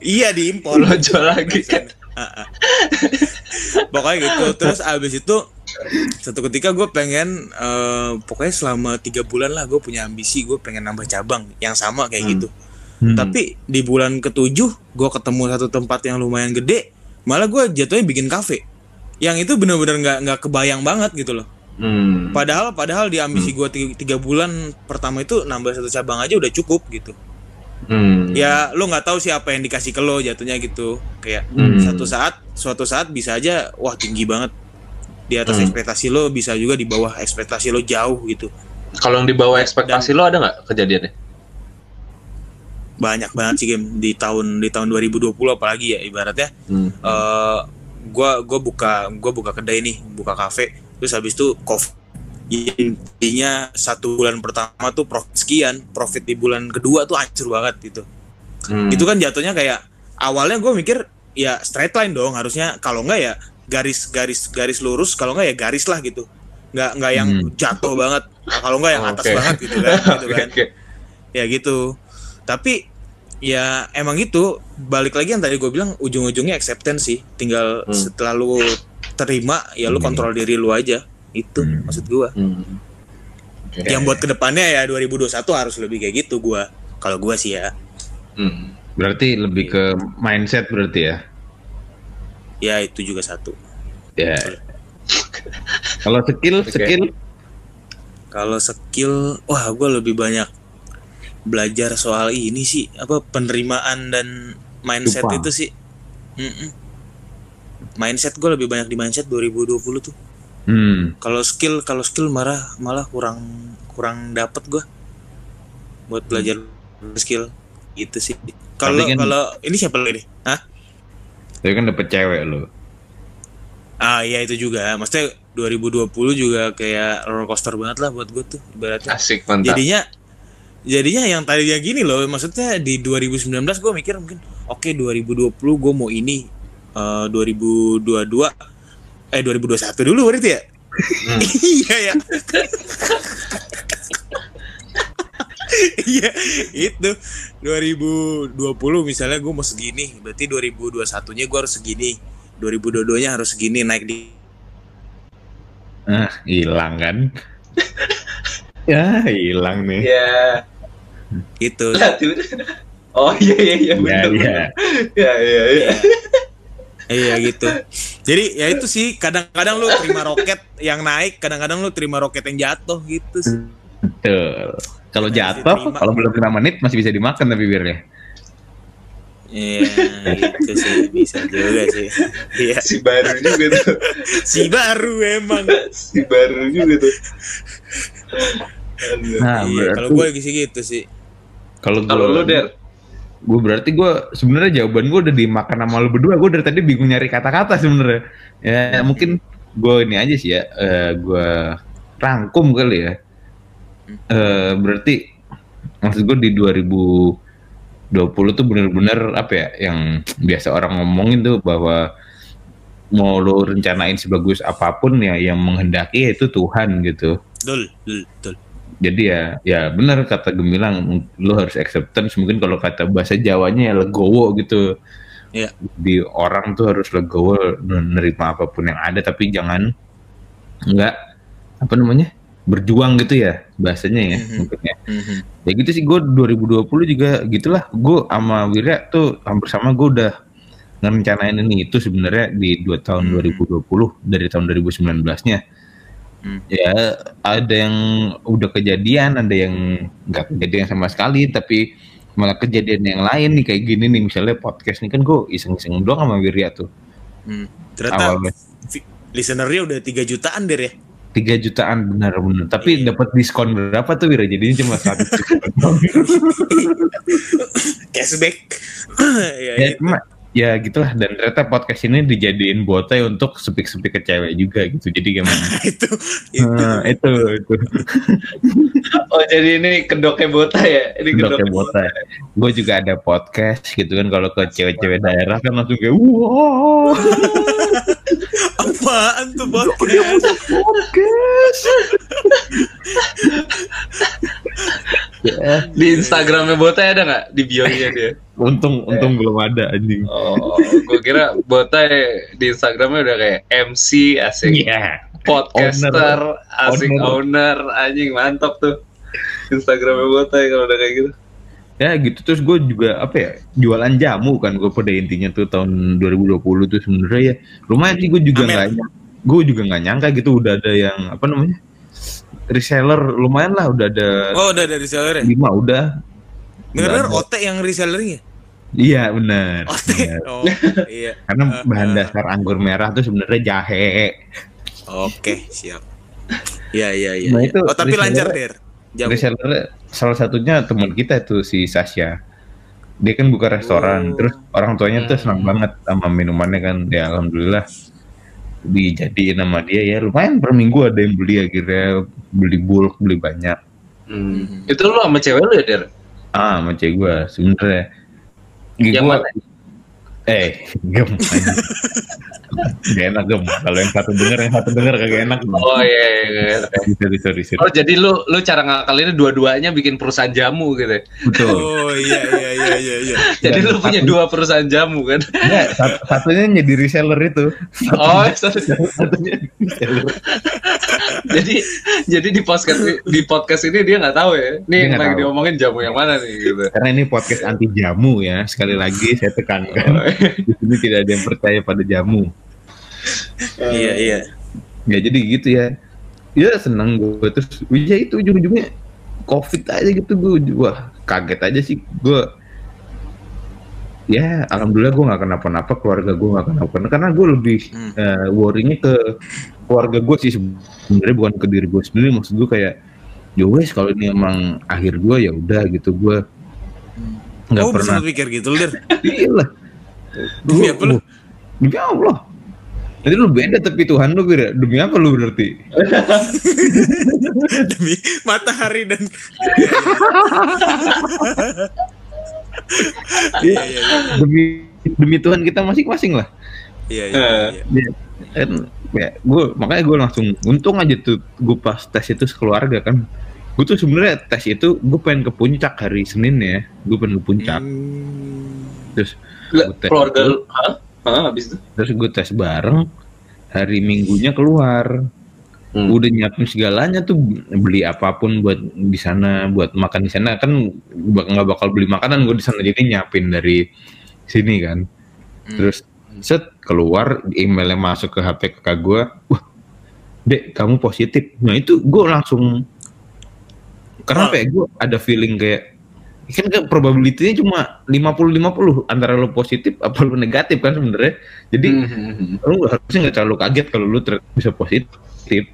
iya diimpor. Lo jual lagi kan. Pokoknya gitu. Terus abis itu satu ketika gue pengen eh, pokoknya selama tiga bulan lah gue punya ambisi gue pengen nambah cabang yang sama kayak Hmm. gitu. Hmm. Tapi di bulan ketujuh gue ketemu satu tempat yang lumayan gede, malah gue jatuhnya bikin kafe. Yang itu bener-bener nggak nggak kebayang banget gitu loh. Hmm. Padahal padahal di ambisi gue tiga, tiga bulan pertama itu nambah satu cabang aja udah cukup gitu. Hmm. Ya lu nggak tahu siapa yang dikasih ke lo jatuhnya gitu. Kayak Hmm. satu saat suatu saat bisa aja wah tinggi banget di atas Hmm. ekspektasi lo bisa juga di bawah ekspektasi lo jauh gitu. Kalau yang di bawah ekspektasi lo ada nggak kejadiannya? Banyak banget sih game di tahun di tahun 2020 apalagi ya ibaratnya Hmm. eh gua gua buka gua buka kedai nih, buka kafe, terus habis itu covid intinya satu bulan pertama tuh profit sekian, profit di bulan kedua tuh hancur banget gitu. Hmm. Itu kan jatuhnya kayak awalnya gue mikir ya straight line dong harusnya kalau enggak ya garis garis garis lurus kalau enggak ya garis lah gitu. Nggak nggak yang Hmm. jatuh banget, Nah, kalau enggak yang atas Oke. banget gitu kan, gitu kan. Ya gitu. Tapi ya emang gitu balik lagi yang tadi gue bilang ujung-ujungnya acceptance sih tinggal Hmm. setelah lu terima ya lu Hmm. kontrol diri lu aja itu Hmm. maksud gua Hmm. Oke. yang buat ke depannya ya 2021 harus lebih kayak gitu gua kalau gua sih ya Hmm. Berarti lebih ke mindset berarti ya. ya itu juga satu Ya. Kalau skill, Oke. skill kalau skill wah gua lebih banyak belajar soal ini sih apa penerimaan dan mindset Lupa. itu sih Mm-mm. mindset gua lebih banyak di mindset 2020 tuh Hmm. kalau skill kalau skill malah malah kurang kurang dapet gua buat belajar skill gitu sih kalau kan- kalau ini siapa lagi nih Hah? Tapi kan dapet cewek lo. ah iya itu juga maksudnya 2020 juga kayak roller coaster banget lah buat gue tuh ibaratnya Asik mantap. jadinya jadinya yang tadinya gini loh maksudnya di 2019 gue mikir mungkin oke 2020 gue mau ini eh, 2022 eh 2021 dulu berarti ya Hmm. iya ya iya itu 2020 misalnya gue mau segini berarti 2021 nya gue harus segini 2022 nya harus segini naik di Ah, hilang kan? ya, hilang nih. Ya. itu Oh iya iya iya Iya, benar. iya. benar. Iya iya iya. gitu jadi ya itu sih kadang-kadang lu terima roket yang naik kadang-kadang lu terima roket yang jatuh gitu sih Betul. Kalau jatuh, kalau belum kena menit masih bisa dimakan tapi birnya. Iya, itu sih bisa juga sih. Iya, Si baru juga tuh. si baru emang. Si baru juga tuh. Nah, iya, kalau gue sih gitu sih. kalau Kalau lu der, gue berarti gue sebenarnya jawaban gue udah dimakan sama lu berdua. Gue dari tadi bingung nyari kata-kata sebenarnya. Ya mungkin gue ini aja sih ya eh, gue rangkum kali ya. Eh, berarti maksud gue di 2020 tuh bener-bener apa ya yang biasa orang ngomongin tuh bahwa mau lo rencanain sebagus apa pun ya yang menghendaki itu Tuhan gitu. Dul, dul, dul. Jadi ya ya benar kata Gemilang lu harus acceptance mungkin kalau kata bahasa Jawanya ya legowo gitu Iya. di orang tuh harus legowo menerima apa pun yang ada tapi jangan nggak apa namanya berjuang gitu ya bahasanya ya Mhm. mungkin ya Mhm. ya gitu sih gue 2020 juga gitulah gue sama Wirya tuh hampir sama gue udah ngerencanain ini itu sebenarnya di dua tahun Hmm. 2020 dari tahun 2019 nya Hmm. ya ada yang udah kejadian ada yang nggak kejadian sama sekali tapi malah kejadian yang lain nih kayak gini nih misalnya podcast nih kan gue iseng-iseng doang sama Wirya tuh Hmm. Ternyata awalnya listenernya udah 3 jutaan der ya. tiga jutaan benar-benar tapi Iya. dapat diskon berapa tuh Wirya jadinya cuma satu Cashback. ya, ya ya. cuma ya gitulah. Dan ternyata podcast ini dijadiin botai untuk sepik-sepik ke cewek juga gitu. Jadi gimana itu. itu. Nah, itu itu. Oh jadi ini kedoknya bota ya? Ini Kedoknya botai gue juga ada podcast gitu kan. Kalau ke cewek-cewek daerah kan langsung kayak wow Apaan tuh podcast? podcast ya, Di Instagramnya bota ada nggak? Di bio-nya dia? untung untung belum ada anjing Oh, gue kira bota di Instagramnya udah kayak MC asik, Iya. podcaster asik, Owner. owner, anjing mantap tuh. Instagramnya bota ya kalau udah kayak gitu. Ya gitu terus gue juga apa ya jualan jamu kan gue pada intinya tuh tahun 2020 tuh sebenarnya ya lumayan sih gue juga nggak gue juga nggak nyangka gitu udah ada yang apa namanya reseller lumayan lah udah ada Oh udah dari seller ya? lima udah Bener-bener Nggak OT yang resellernya? iya benar benar. Oh iya. karena Eh, bahan eh. dasar anggur merah tuh sebenarnya jahe Oke siap. Iya iya iya. Nah, itu Oh tapi reseller- lancar der. Jamu. reseller salah satunya teman kita tuh si Sasha dia kan buka restoran Oh. terus orang tuanya tuh senang Hmm. banget sama minumannya kan ya alhamdulillah dijadiin sama dia ya lumayan per minggu ada yang beli akhirnya beli bulk beli banyak Hmm. Itu lu sama cewek lu ya, Der? ah sama cewek gue sebenernya Yang Gua- mana? eh gem anjing. Gak enak gem kalau yang satu denger yang satu denger kagak enak Gem. Oh iya, iya, iya. sorry sorry sorry Oh jadi lu lu cara ngakalinnya dua-duanya bikin perusahaan jamu gitu. ya? betul Oh iya iya iya iya iya. Jadi Dan lu punya satu- dua perusahaan jamu kan? Enggak, sat- satunya jadi reseller itu Oh, satu- satunya reseller jadi jadi di podcast di podcast ini dia nggak tahu ya. Nih yang lagi tahu. diomongin jamu yang mana nih gitu. Karena ini podcast anti jamu ya. Sekali lagi saya tekankan Oh, di sini tidak ada yang percaya pada jamu. Iya iya. Ya jadi gitu ya. Ya senang gue terus ya itu ujung-ujungnya covid aja gitu gue wah kaget aja sih gue ya alhamdulillah gue nggak kenapa-napa keluarga gue nggak kenapa-napa karena gue lebih Hmm. eh, worrynya ke keluarga gue sih sebenarnya bukan ke diri gue sendiri maksud gue kayak ya wes kalau ini emang akhir gue ya udah gitu gue nggak Oh bisa pernah pikir gitu der. iya lah Demi apa lu? demi Allah Nanti lu beda tapi Tuhan lu beda. Demi apa lu berarti? Demi matahari dan Iya iya iya. Demi demi Tuhan kita masing-masing lah. Iya iya. iya. Ya, kan, ya, gue makanya gue langsung untung aja tuh gue pas tes itu sekeluarga kan. Gue tuh sebenarnya tes itu gue pengen ke puncak hari Senin ya. Gue pengen ke puncak. Hmm. Terus Lah, Gua tes keluarga itu, hah? Habis itu? terus gue tes bareng. Hari Minggunya keluar. Hmm. Udah nyiapin segalanya tuh beli apa pun buat di sana, buat makan di sana kan nggak bakal beli makanan gue di sana jadi nyiapin dari sini kan. Hmm. Terus set keluar emailnya masuk ke HP kakak gue, wah, dek kamu positif. Nah itu gue langsung karena ya gue ada feeling kayak kan kan probability-nya cuma 50-50 antara lo positif apa lo negatif kan sebenarnya. Jadi Hmm. lu harusnya nggak terlalu kaget kalau lu ternyata bisa positif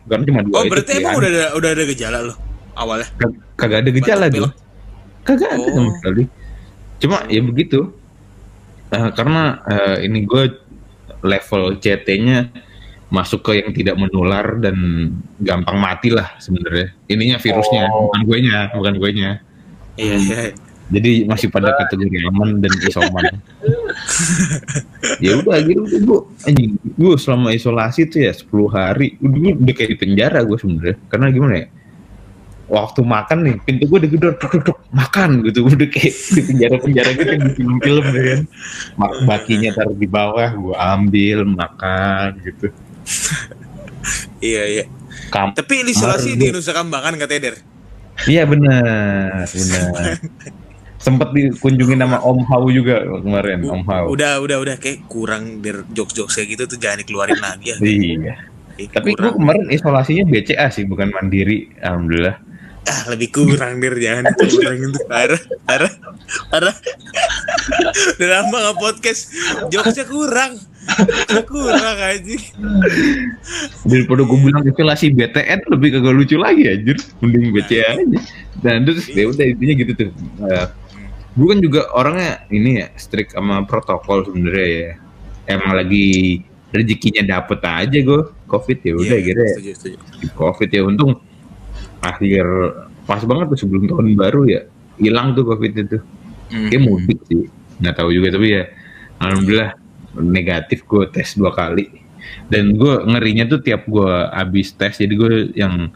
karena cuma dua Oh itu berarti emang pilihan. udah ada udah ada gejala lo awalnya? Kag- kagak ada gejala pilek. kagak ada Oh. sama sekali cuma ya begitu Eh, karena eh, ini gue level CT-nya masuk ke yang tidak menular dan gampang mati lah sebenarnya ininya virusnya Oh. bukan gue nya bukan gue nya Iya iya. Jadi masih pada kategori aman dan isoman. Ya udah gitu gue anjing gue selama isolasi tuh ya 10 hari. Udah, udah kayak di penjara gue sebenarnya. Karena gimana ya? Waktu makan nih pintu gue digedor tuk tuk tuk makan gitu. Udah kayak di penjara penjara gitu di film film ya kan. Mak bakinya taruh di bawah gue ambil makan gitu. Iya iya. Kam Tapi isolasi di Nusa Kambangan katanya Der. iya benar benar sempet dikunjungin sama Om Hau juga kemarin Om Hau. Udah udah udah. Kayak kurang Der jokes-jokes kayak gitu tuh jangan dikeluarin lagi ya. iya. Tapi gue kemarin isolasinya BCA sih bukan mandiri alhamdulillah. Ah lebih kurang Der jangan kurang itu parah parah parah. Udah lama nggak podcast. Jokesnya kurang. Kurang aja. daripada gue bilang isolasi BTN lebih kagak lucu lagi anjir. Mending BCA aja. Dan terus ya udah intinya gitu tuh. Eh, gue kan juga orangnya ini ya strict sama protokol sebenarnya ya. Emang lagi rezekinya dapet aja gue covid ya udah Iya, gitu ya. covid ya untung akhir pas banget tuh sebelum tahun baru ya hilang tuh covid itu. Hmm. kayak mudik sih nggak tahu juga tapi ya alhamdulillah negatif gue tes dua kali. Dan gue ngerinya tuh tiap gue habis tes jadi gue yang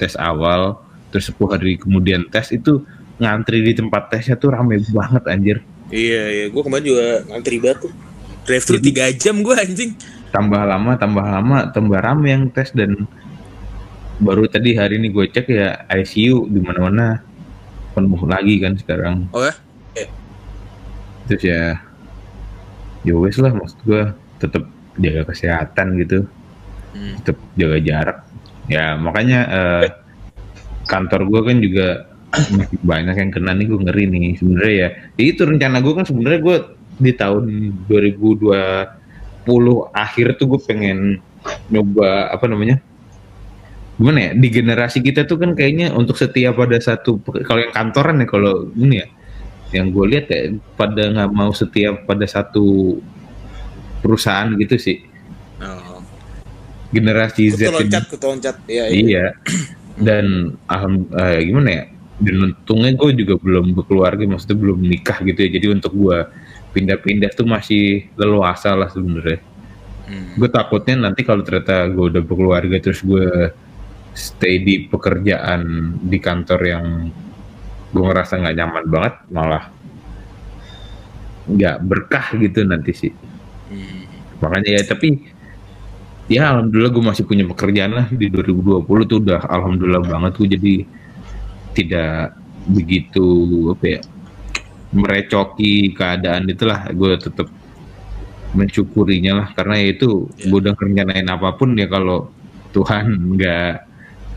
tes awal terus 10 hari kemudian tes itu ngantri di tempat tesnya tuh rame banget anjir. Iya iya, gue kemarin juga ngantri banget tuh. Drive thru tiga jam gue anjing. tambah lama tambah lama tambah rame yang tes. Dan baru tadi hari ini gue cek ya ICU di mana-mana. Penuh lagi kan sekarang. Oh ya? terus ya ya wes lah maksud gue tetap jaga kesehatan gitu. Hmm. tetap jaga jarak. Ya makanya eh, kantor gue kan juga masih banyak yang kena nih gue ngeri nih sebenarnya ya Ya itu rencana gue kan sebenarnya gue di tahun 2020 akhir tuh gue pengen nyoba apa namanya gimana ya di generasi kita tuh kan kayaknya untuk setia pada satu kalau yang kantoran ya kalau ini ya yang gue lihat ya pada nggak mau setia pada satu perusahaan gitu sih Oh. generasi Z Kutu ini. loncat, kutu loncat. Iya iya. Iya. Dan alham, eh, gimana ya? Dan untungnya gue juga belum berkeluarga, maksudnya belum nikah gitu ya. Jadi untuk gue pindah-pindah tuh masih leluasa lah sebenarnya. Hmm. Gue takutnya nanti kalau ternyata gue udah berkeluarga terus gue stay di pekerjaan di kantor yang gue ngerasa nggak nyaman banget, malah nggak berkah gitu nanti sih. Hmm. Makanya ya tapi ya alhamdulillah gue masih punya pekerjaan lah di 2020 tuh udah alhamdulillah banget gue jadi tidak begitu apa ya merecoki keadaan itulah gue tetap mensyukurinya lah karena ya itu Ya. gue udah rencanain apa pun ya kalau Tuhan nggak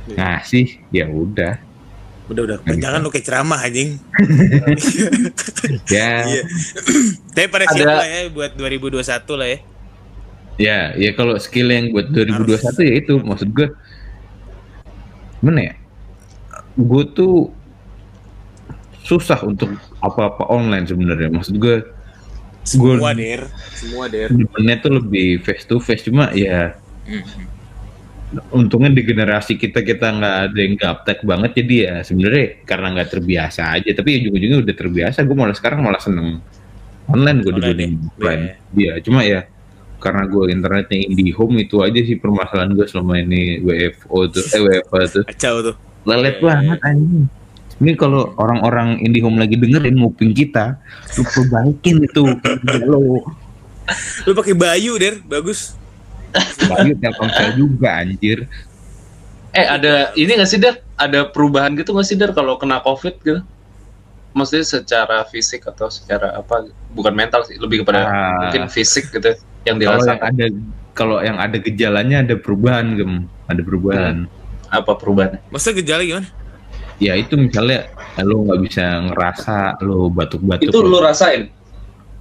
Ya. ngasih ya udah Udah udah, jangan lu kayak ceramah anjing. ya Iya. Tapi pada Ada- siap lah ya buat 2021 lah ya. Ya, ya kalau skill yang buat 2021 ya itu maksud gue mana ya? Gue tuh susah untuk apa-apa online sebenarnya. Maksud gue Semua Gua- der, semua der. demennya tuh lebih face to face cuma ya Hmm. untungnya di generasi kita kita nggak ada yang gaptek banget jadi ya sebenarnya karena nggak terbiasa aja tapi ujung-ujungnya udah terbiasa gue malah sekarang malah seneng online gue Online dibanding ya? offline Iya. Iya, cuma ya karena gue internetnya IndiHome itu aja sih permasalahan gue selama ini WFO tuh eh WFA tuh Kacau tuh. Lelet iya, banget anjing ini kalau orang-orang IndiHome lagi dengerin nguping kita lu perbaikin itu lo Lu pakai Bayu der, bagus. Bayu Telkomsel juga anjir Eh ada ini nggak sih Dar? Ada perubahan gitu nggak sih Dar kalau kena COVID gitu? Maksudnya secara fisik atau secara apa? Bukan mental sih, lebih kepada Ah. mungkin fisik gitu yang kalau yang dirasakan. ada kalau yang ada gejalanya ada perubahan gem ada perubahan Apa perubahannya? Maksudnya gejala gimana? ya itu misalnya lo nggak bisa ngerasa lo batuk-batuk Itu lu rasain?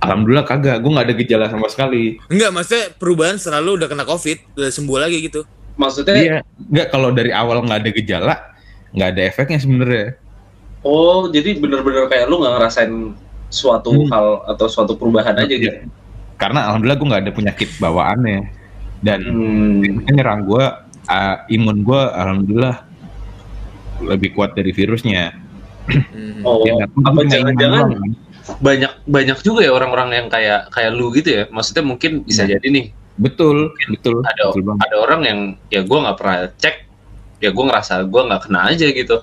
alhamdulillah kagak gue nggak ada gejala sama sekali Enggak, maksudnya perubahan selalu udah kena covid, udah sembuh lagi gitu. Maksudnya? Iya, nggak kalau dari awal nggak ada gejala, nggak ada efeknya sebenarnya. Oh jadi bener-bener kayak lu nggak ngerasain suatu Hmm. hal atau suatu perubahan aja gitu? Iya. Karena alhamdulillah gue nggak ada penyakit bawaannya dan Hmm. nyerang gue, uh, imun gue alhamdulillah lebih kuat dari virusnya. Hmm. Oh, Ya, apa jangan-jangan banyak banyak juga ya orang-orang yang kayak kayak lu gitu ya? Maksudnya mungkin bisa Nah. jadi nih Betul, betul, ada betul banget. ada orang yang ya gue nggak pernah cek, ya gue ngerasa gue nggak kena aja gitu.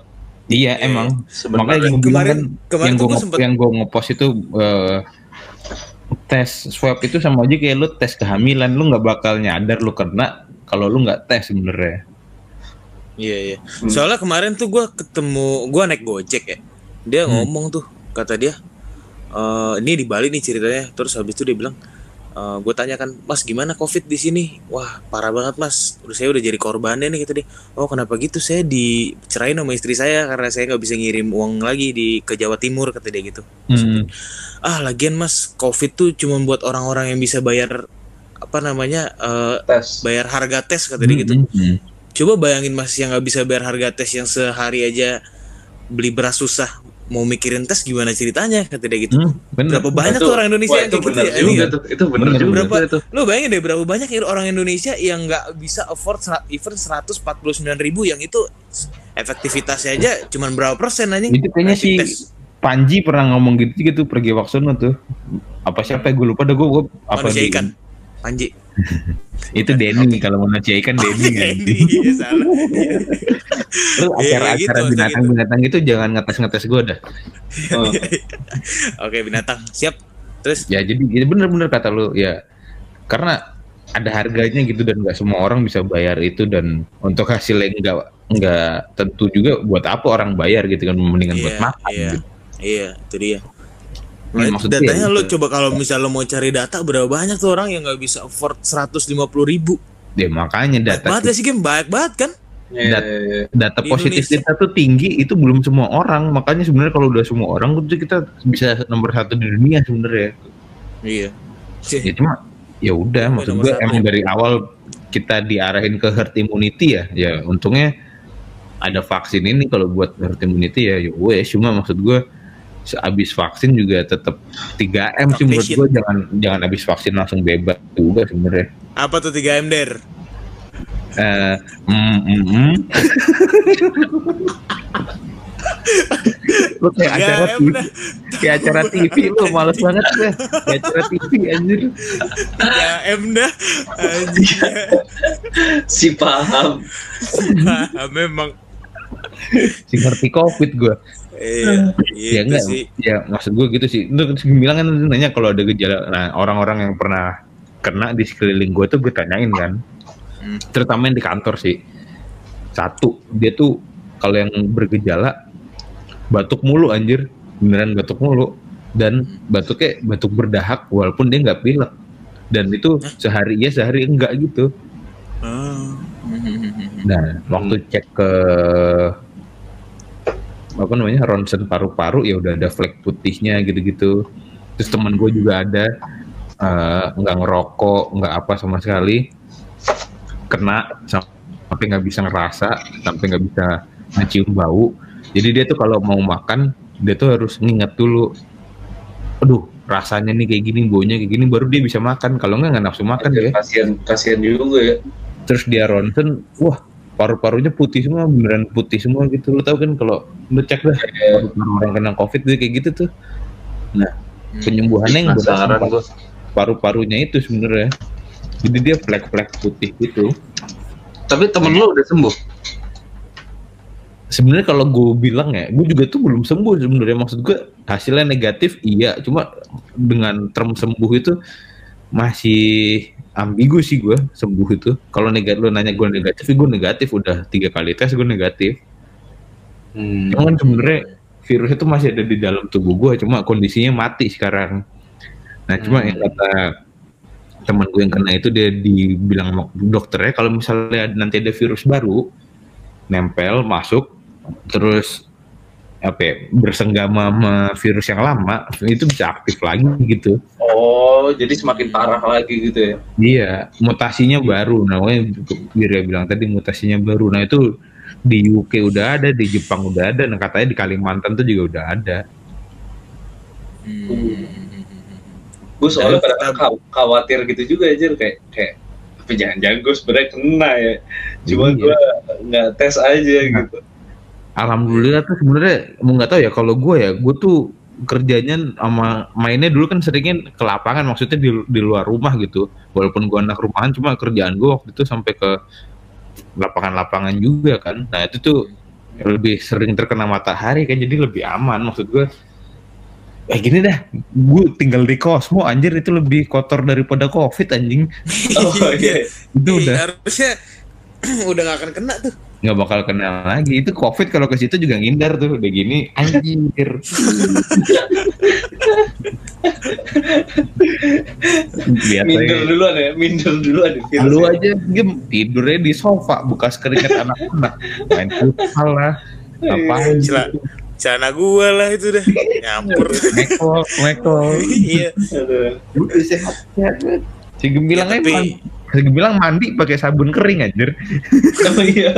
Iya emang. Makanya Sebenarnya yang Kemarin- kan kemarin yang gue sempet- yang gue ngepost itu eh, tes swab itu sama aja kayak lu tes kehamilan lu nggak bakal nyadar lu kena kalau lu nggak tes sebenarnya. Iya iya. Hmm. Soalnya kemarin tuh gue ketemu gue naik gojek ya. Dia Hmm. ngomong tuh kata dia, eh ini di Bali nih ceritanya. Terus habis itu dia bilang, gue tanya kan, Mas gimana COVID di sini? Wah parah banget Mas. Udah saya udah jadi korbannya nih kata dia. Oh kenapa gitu? Saya dicerain sama istri saya karena saya nggak bisa ngirim uang lagi di ke Jawa Timur kata dia gitu. Hmm. Ah lagian Mas COVID tuh cuma buat orang-orang yang bisa bayar apa namanya eh, tes. bayar harga tes kata dia gitu. Hmm. Coba bayangin mas yang nggak bisa bayar harga tes yang sehari aja beli beras susah mau mikirin tes gimana ceritanya kata dia gitu. Hmm, bener. Berapa banyak Itu- tuh orang Indonesia Wah, yang itu kayak gitu benar ya? juga Ini ya? tuh. Itu benar Bener juga Berapa? tuh. Lo bayangin deh berapa banyak ya orang Indonesia yang nggak bisa afford even 149 ribu yang itu efektivitasnya aja cuman berapa persen aja? Itu kayaknya si tes. Panji pernah ngomong gitu gitu pergi Waksono tuh. Apa siapa gue lupa dah gue, gue apa manusia di- ikan. Panji. Itu Denny kalau manusia ikan Denny. kan. Ini iya, salah. Iya. Lu Iya, acara-acara gitu, binatang-binatang itu jangan ngetes-ngetes gue dah. Oh. Oke binatang siap. Terus Ya jadi ya bener-bener kata lu ya karena ada harganya gitu dan nggak semua orang bisa bayar itu dan untuk hasilnya nggak nggak tentu juga buat apa orang bayar gitu kan mendingan buat Iya, makan. Iya, gitu. iya, itu dia. Ya, Nah, maksudnya datanya ya lo gitu. coba kalau misalnya lo mau cari data berapa banyak tuh orang yang nggak bisa afford 150 ribu. Ya makanya Banyak data banget ya sih game banyak banget kan? Iya, Dat- iya, iya. data Di positif Indonesia. kita tuh tinggi itu belum semua orang makanya sebenarnya kalau udah semua orang kita bisa nomor satu di dunia sebenarnya Iya. ya cuma ya udah maksud gue emang dari awal kita diarahin ke herd immunity ya ya untungnya ada vaksin ini kalau buat herd immunity ya ya cuma maksud gue sehabis vaksin juga tetap 3M sih menurut gue jangan jangan habis vaksin langsung bebas juga sebenarnya Apa tuh 3 M der? eh mm, mm, mm. lu kayak acara TV kayak acara TV lu males banget ya kayak acara TV anjir 3 M dah. Si paham. Nah, memang. si ngerti covid gue Iya, ya itu enggak sih. ya maksud gue gitu sih. Itu terus bilang kan nanya kalau ada gejala. Nah orang-orang yang pernah kena di sekeliling gue tuh gue tanyain kan. Hmm. terutama yang di kantor sih. Satu dia tuh kalau yang bergejala batuk mulu anjir. Beneran batuk mulu. Dan batuknya batuk berdahak walaupun dia nggak pilek. Dan itu sehari iya sehari enggak gitu. Ah. Nah, waktu cek ke apa namanya ronsen paru-paru ya udah ada flek putihnya gitu-gitu. Terus teman gue juga ada eh, nggak ngerokok, nggak apa sama sekali, kena sampai nggak bisa ngerasa, sampai nggak bisa mencium bau. Jadi dia tuh kalau mau makan dia tuh harus nginget dulu. Aduh, rasanya nih kayak gini, baunya kayak gini, baru dia bisa makan. Kalau nggak nggak nafsu makan ya Kasihan kasihan juga ya. terus dia ronsen wah paru-parunya putih semua beneran putih semua gitu. Lo tau kan kalau lo cek dah paru-paru orang kena covid tuh kayak gitu tuh. Nah penyembuhannya yang gue. paru-parunya itu sebenarnya. Jadi dia flek-flek putih gitu. Tapi temen lu udah sembuh. sebenarnya kalau gue bilang ya gue juga tuh belum sembuh sebenarnya. Maksud gue hasilnya negatif iya. Cuma dengan term sembuh itu masih ambigu sih gue sembuh itu kalau negatif lo nanya gue negatif gue negatif udah tiga kali tes gue negatif Hmm. Cuman sebenarnya virus itu masih ada di dalam tubuh gue, cuma kondisinya mati sekarang. Nah, cuma Hmm. yang kata teman gue yang kena itu dia dibilang dokternya kalau misalnya nanti ada virus baru nempel masuk terus apa ya, bersenggama sama virus yang lama itu bisa aktif lagi gitu. Oh, jadi semakin parah lagi gitu ya. Iya, mutasinya baru. Namanya dia bilang tadi mutasinya baru. Nah, itu di UK udah ada, di Jepang udah ada, nah katanya di Kalimantan tuh juga udah ada. Hmm. Gue soalnya kadang khawatir gitu juga aja kayak kayak tapi jangan-jangan gue sebenarnya kena ya. Cuma Iya. gue nggak tes aja Nah. gitu. Alhamdulillah tuh sebenarnya mau nggak tahu ya kalau gue ya, gue tuh kerjanya sama mainnya dulu kan seringnya ke lapangan, maksudnya di, di luar rumah gitu. Walaupun gue anak rumahan, cuma kerjaan gue waktu itu sampai ke lapangan-lapangan juga kan. Nah itu tuh lebih sering terkena matahari kan jadi lebih aman maksud gue Eh gini dah, gue tinggal di Cosmo anjir itu lebih kotor daripada Covid anjing. Oh iya. Itu udah harusnya udah gak akan kena tuh. Nggak bakal kena lagi. Itu Covid kalau ke situ juga ngindar tuh. Udah gini anjir. Biasa Minder duluan ya, minder duluan. ya, virusnya. Lu aja game tidurnya di sofa bekas keringat anak-anak main futsal lah ngapain Cela, celana gua lah itu dah. Nyampur. mekol mekol iya. Udah sehat sehat si Gemilang Ya, tapi- si Gemilang mandi pakai sabun kering anjir Oh iya.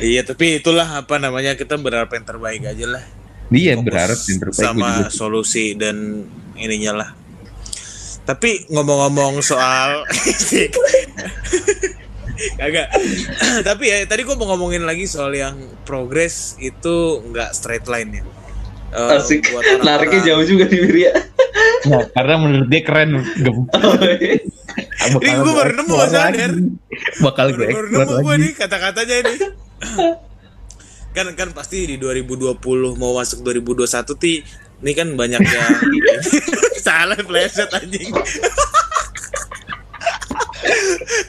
Iya, tapi itulah apa namanya kita berharap yang terbaik aja lah. dia Fokus berharap yang terbaik sama juga. solusi dan ininya lah. Tapi ngomong-ngomong soal Agak. Tapi ya tadi gua mau ngomongin lagi soal yang progres itu nggak straight line ya. Eh, Asik. Nariknya jauh juga di Wirya. Nah, karena menurut dia keren. Oh, iya. Ini gue baru nemu, sadar. bakal gue baru, nemu gue nih kata-katanya ini. Kan kan pasti di 2020 mau masuk 2021 ti ini kan banyak yang salah pleset anjing.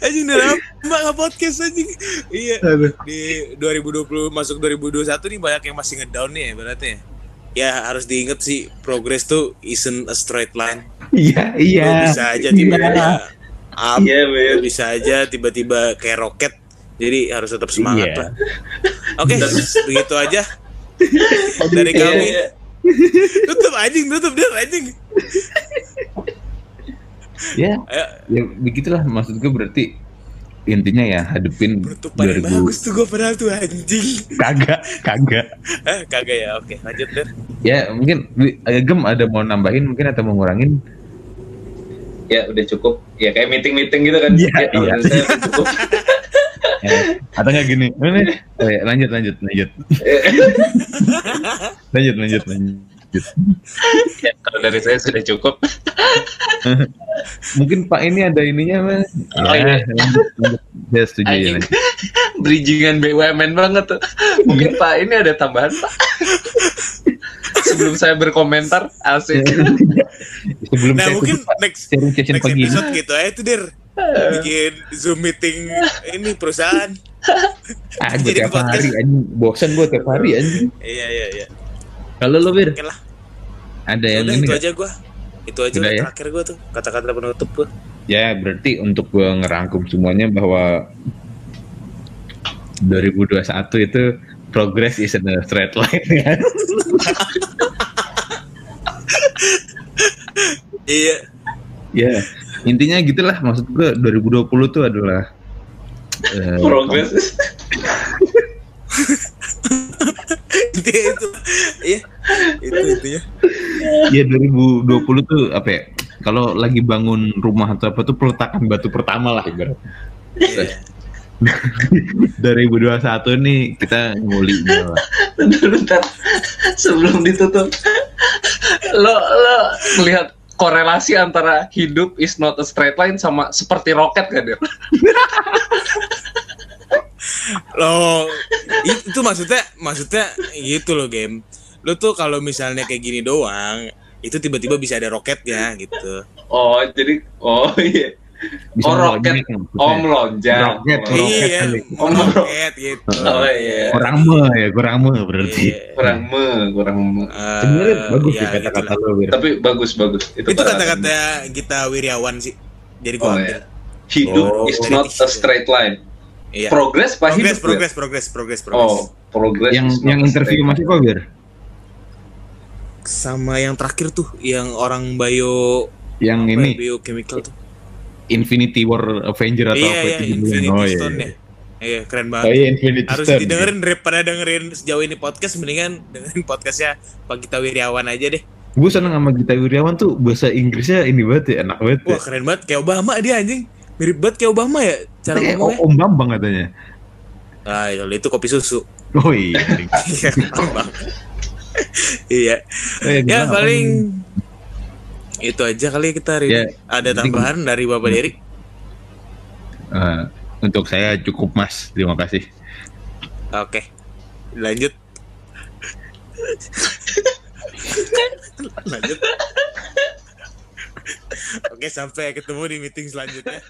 Anjing udah lama nggak podcast anjing. Iya di 2020 masuk 2021 nih banyak yang masih ngedown nih ya berarti ya ya harus diinget sih progress tuh isn't a straight line. Iya Lu iya bisa aja tiba-tiba up Iya, lu men. bisa aja tiba-tiba kayak roket jadi harus tetap semangat Iya. lah. Oke begitu aja dari Iya, kami. iya. tutup anjing tutup deh anjing. Ya. Ya begitulah maksud gue berarti intinya ya hadepin penutupan 2000 bagus tuh gue padahal tuh anjing. Kagak kagak. Eh kagak ya? Oke lanjut deh ya mungkin eh, gem ada mau nambahin mungkin atau mau ngurangin? Ya udah cukup. Ya kayak meeting-meeting gitu kan. Iya, Ya, kalau iya. saya udah cukup. Eh, atau nggak gini? Ini oh, ya, lanjut lanjut lanjut. Lanjut lanjut lanjut Ya, kalau dari saya sudah cukup. mungkin pak ini ada ininya mas Oh, iya. lanjut, lanjut. ya setuju ya. Bridgingan BUMN banget tuh. Mungkin Pak ini ada tambahan Pak. Sebelum saya berkomentar, asik. sebelum nah saya mungkin tutup, next next pagi ini episode gitu aja tuh dir bikin zoom meeting ini perusahaan ah gue tiap hari anjing bosan gue tiap hari anjing iya iya iya kalau lo bir oke lah. Ada yang udah ini itu aja gua. Itu aja Udah ya? terakhir gua tuh. Kata-kata penutup gua. Ya, berarti untuk gue ngerangkum semuanya bahwa 2021 itu progress is in a straight line ya. iya. Ya, intinya gitulah. Maksud gue 2020 tuh adalah eh, Progres. itu iya itu intinya Ya 2020 tuh apa ya? Kalau lagi bangun rumah atau apa tuh peletakan batu pertama lah ibarat. Iya. 2021 nih kita lah. Bentar, bentar. Sebelum ditutup. Lo lo melihat korelasi antara hidup is not a straight line sama seperti roket kan ya? Loh, itu maksudnya maksudnya gitu loh game. Lu tuh kalau misalnya kayak gini doang, itu tiba-tiba bisa ada roketnya gitu. Oh, jadi oh iya. Bisa Oh, roket. Oh, melonjak. Roket, Oh, roket iya. Oh, roket gitu. Oh iya. Kurang me ya, kurang me berarti. Iya. Kurang me, kurang me. Sebenarnya bagus ya, sih kata-kata gitulah. lo. Tapi bagus bagus. Itu kata-kata Gita Wiryawan sih. Jadi Oh, gua ambil. iya. Hidup Oh. is not a straight line. Iya. Progress apa Progress, hidup? progress, progress, progress, progress. Oh, progress. yang yang interview masih kok, Bir? Sama yang terakhir tuh, yang orang bio Yang apa ini ya, biochemical tuh. Infinity War Avenger atau Iya, apa iya, itu? Infinity Oh, iya, Stone iya. ya. Iya, keren Oh banget. iya Infinity Harus Stone. didengerin daripada dengerin sejauh ini podcast mendingan dengerin podcastnya Pak Gita Wiryawan aja deh. Gue seneng sama Gita Wirjawan tuh bahasa Inggrisnya ini banget ya, enak banget. ya. Wah keren banget kayak Obama dia anjing. Mirip banget kayak Obama ya cara Kayak ngomongnya. Om Bambang katanya. Ah, itu kopi susu. Oh iya. Iya. Iya. Eh, Ya gimana, paling itu aja kali kita hari Ya, ini. Ada tambahan dari Bapak Derik. Eh, untuk saya cukup Mas, terima kasih. Oke. Lanjut. Lanjut. Oke, sampai ketemu di meeting selanjutnya.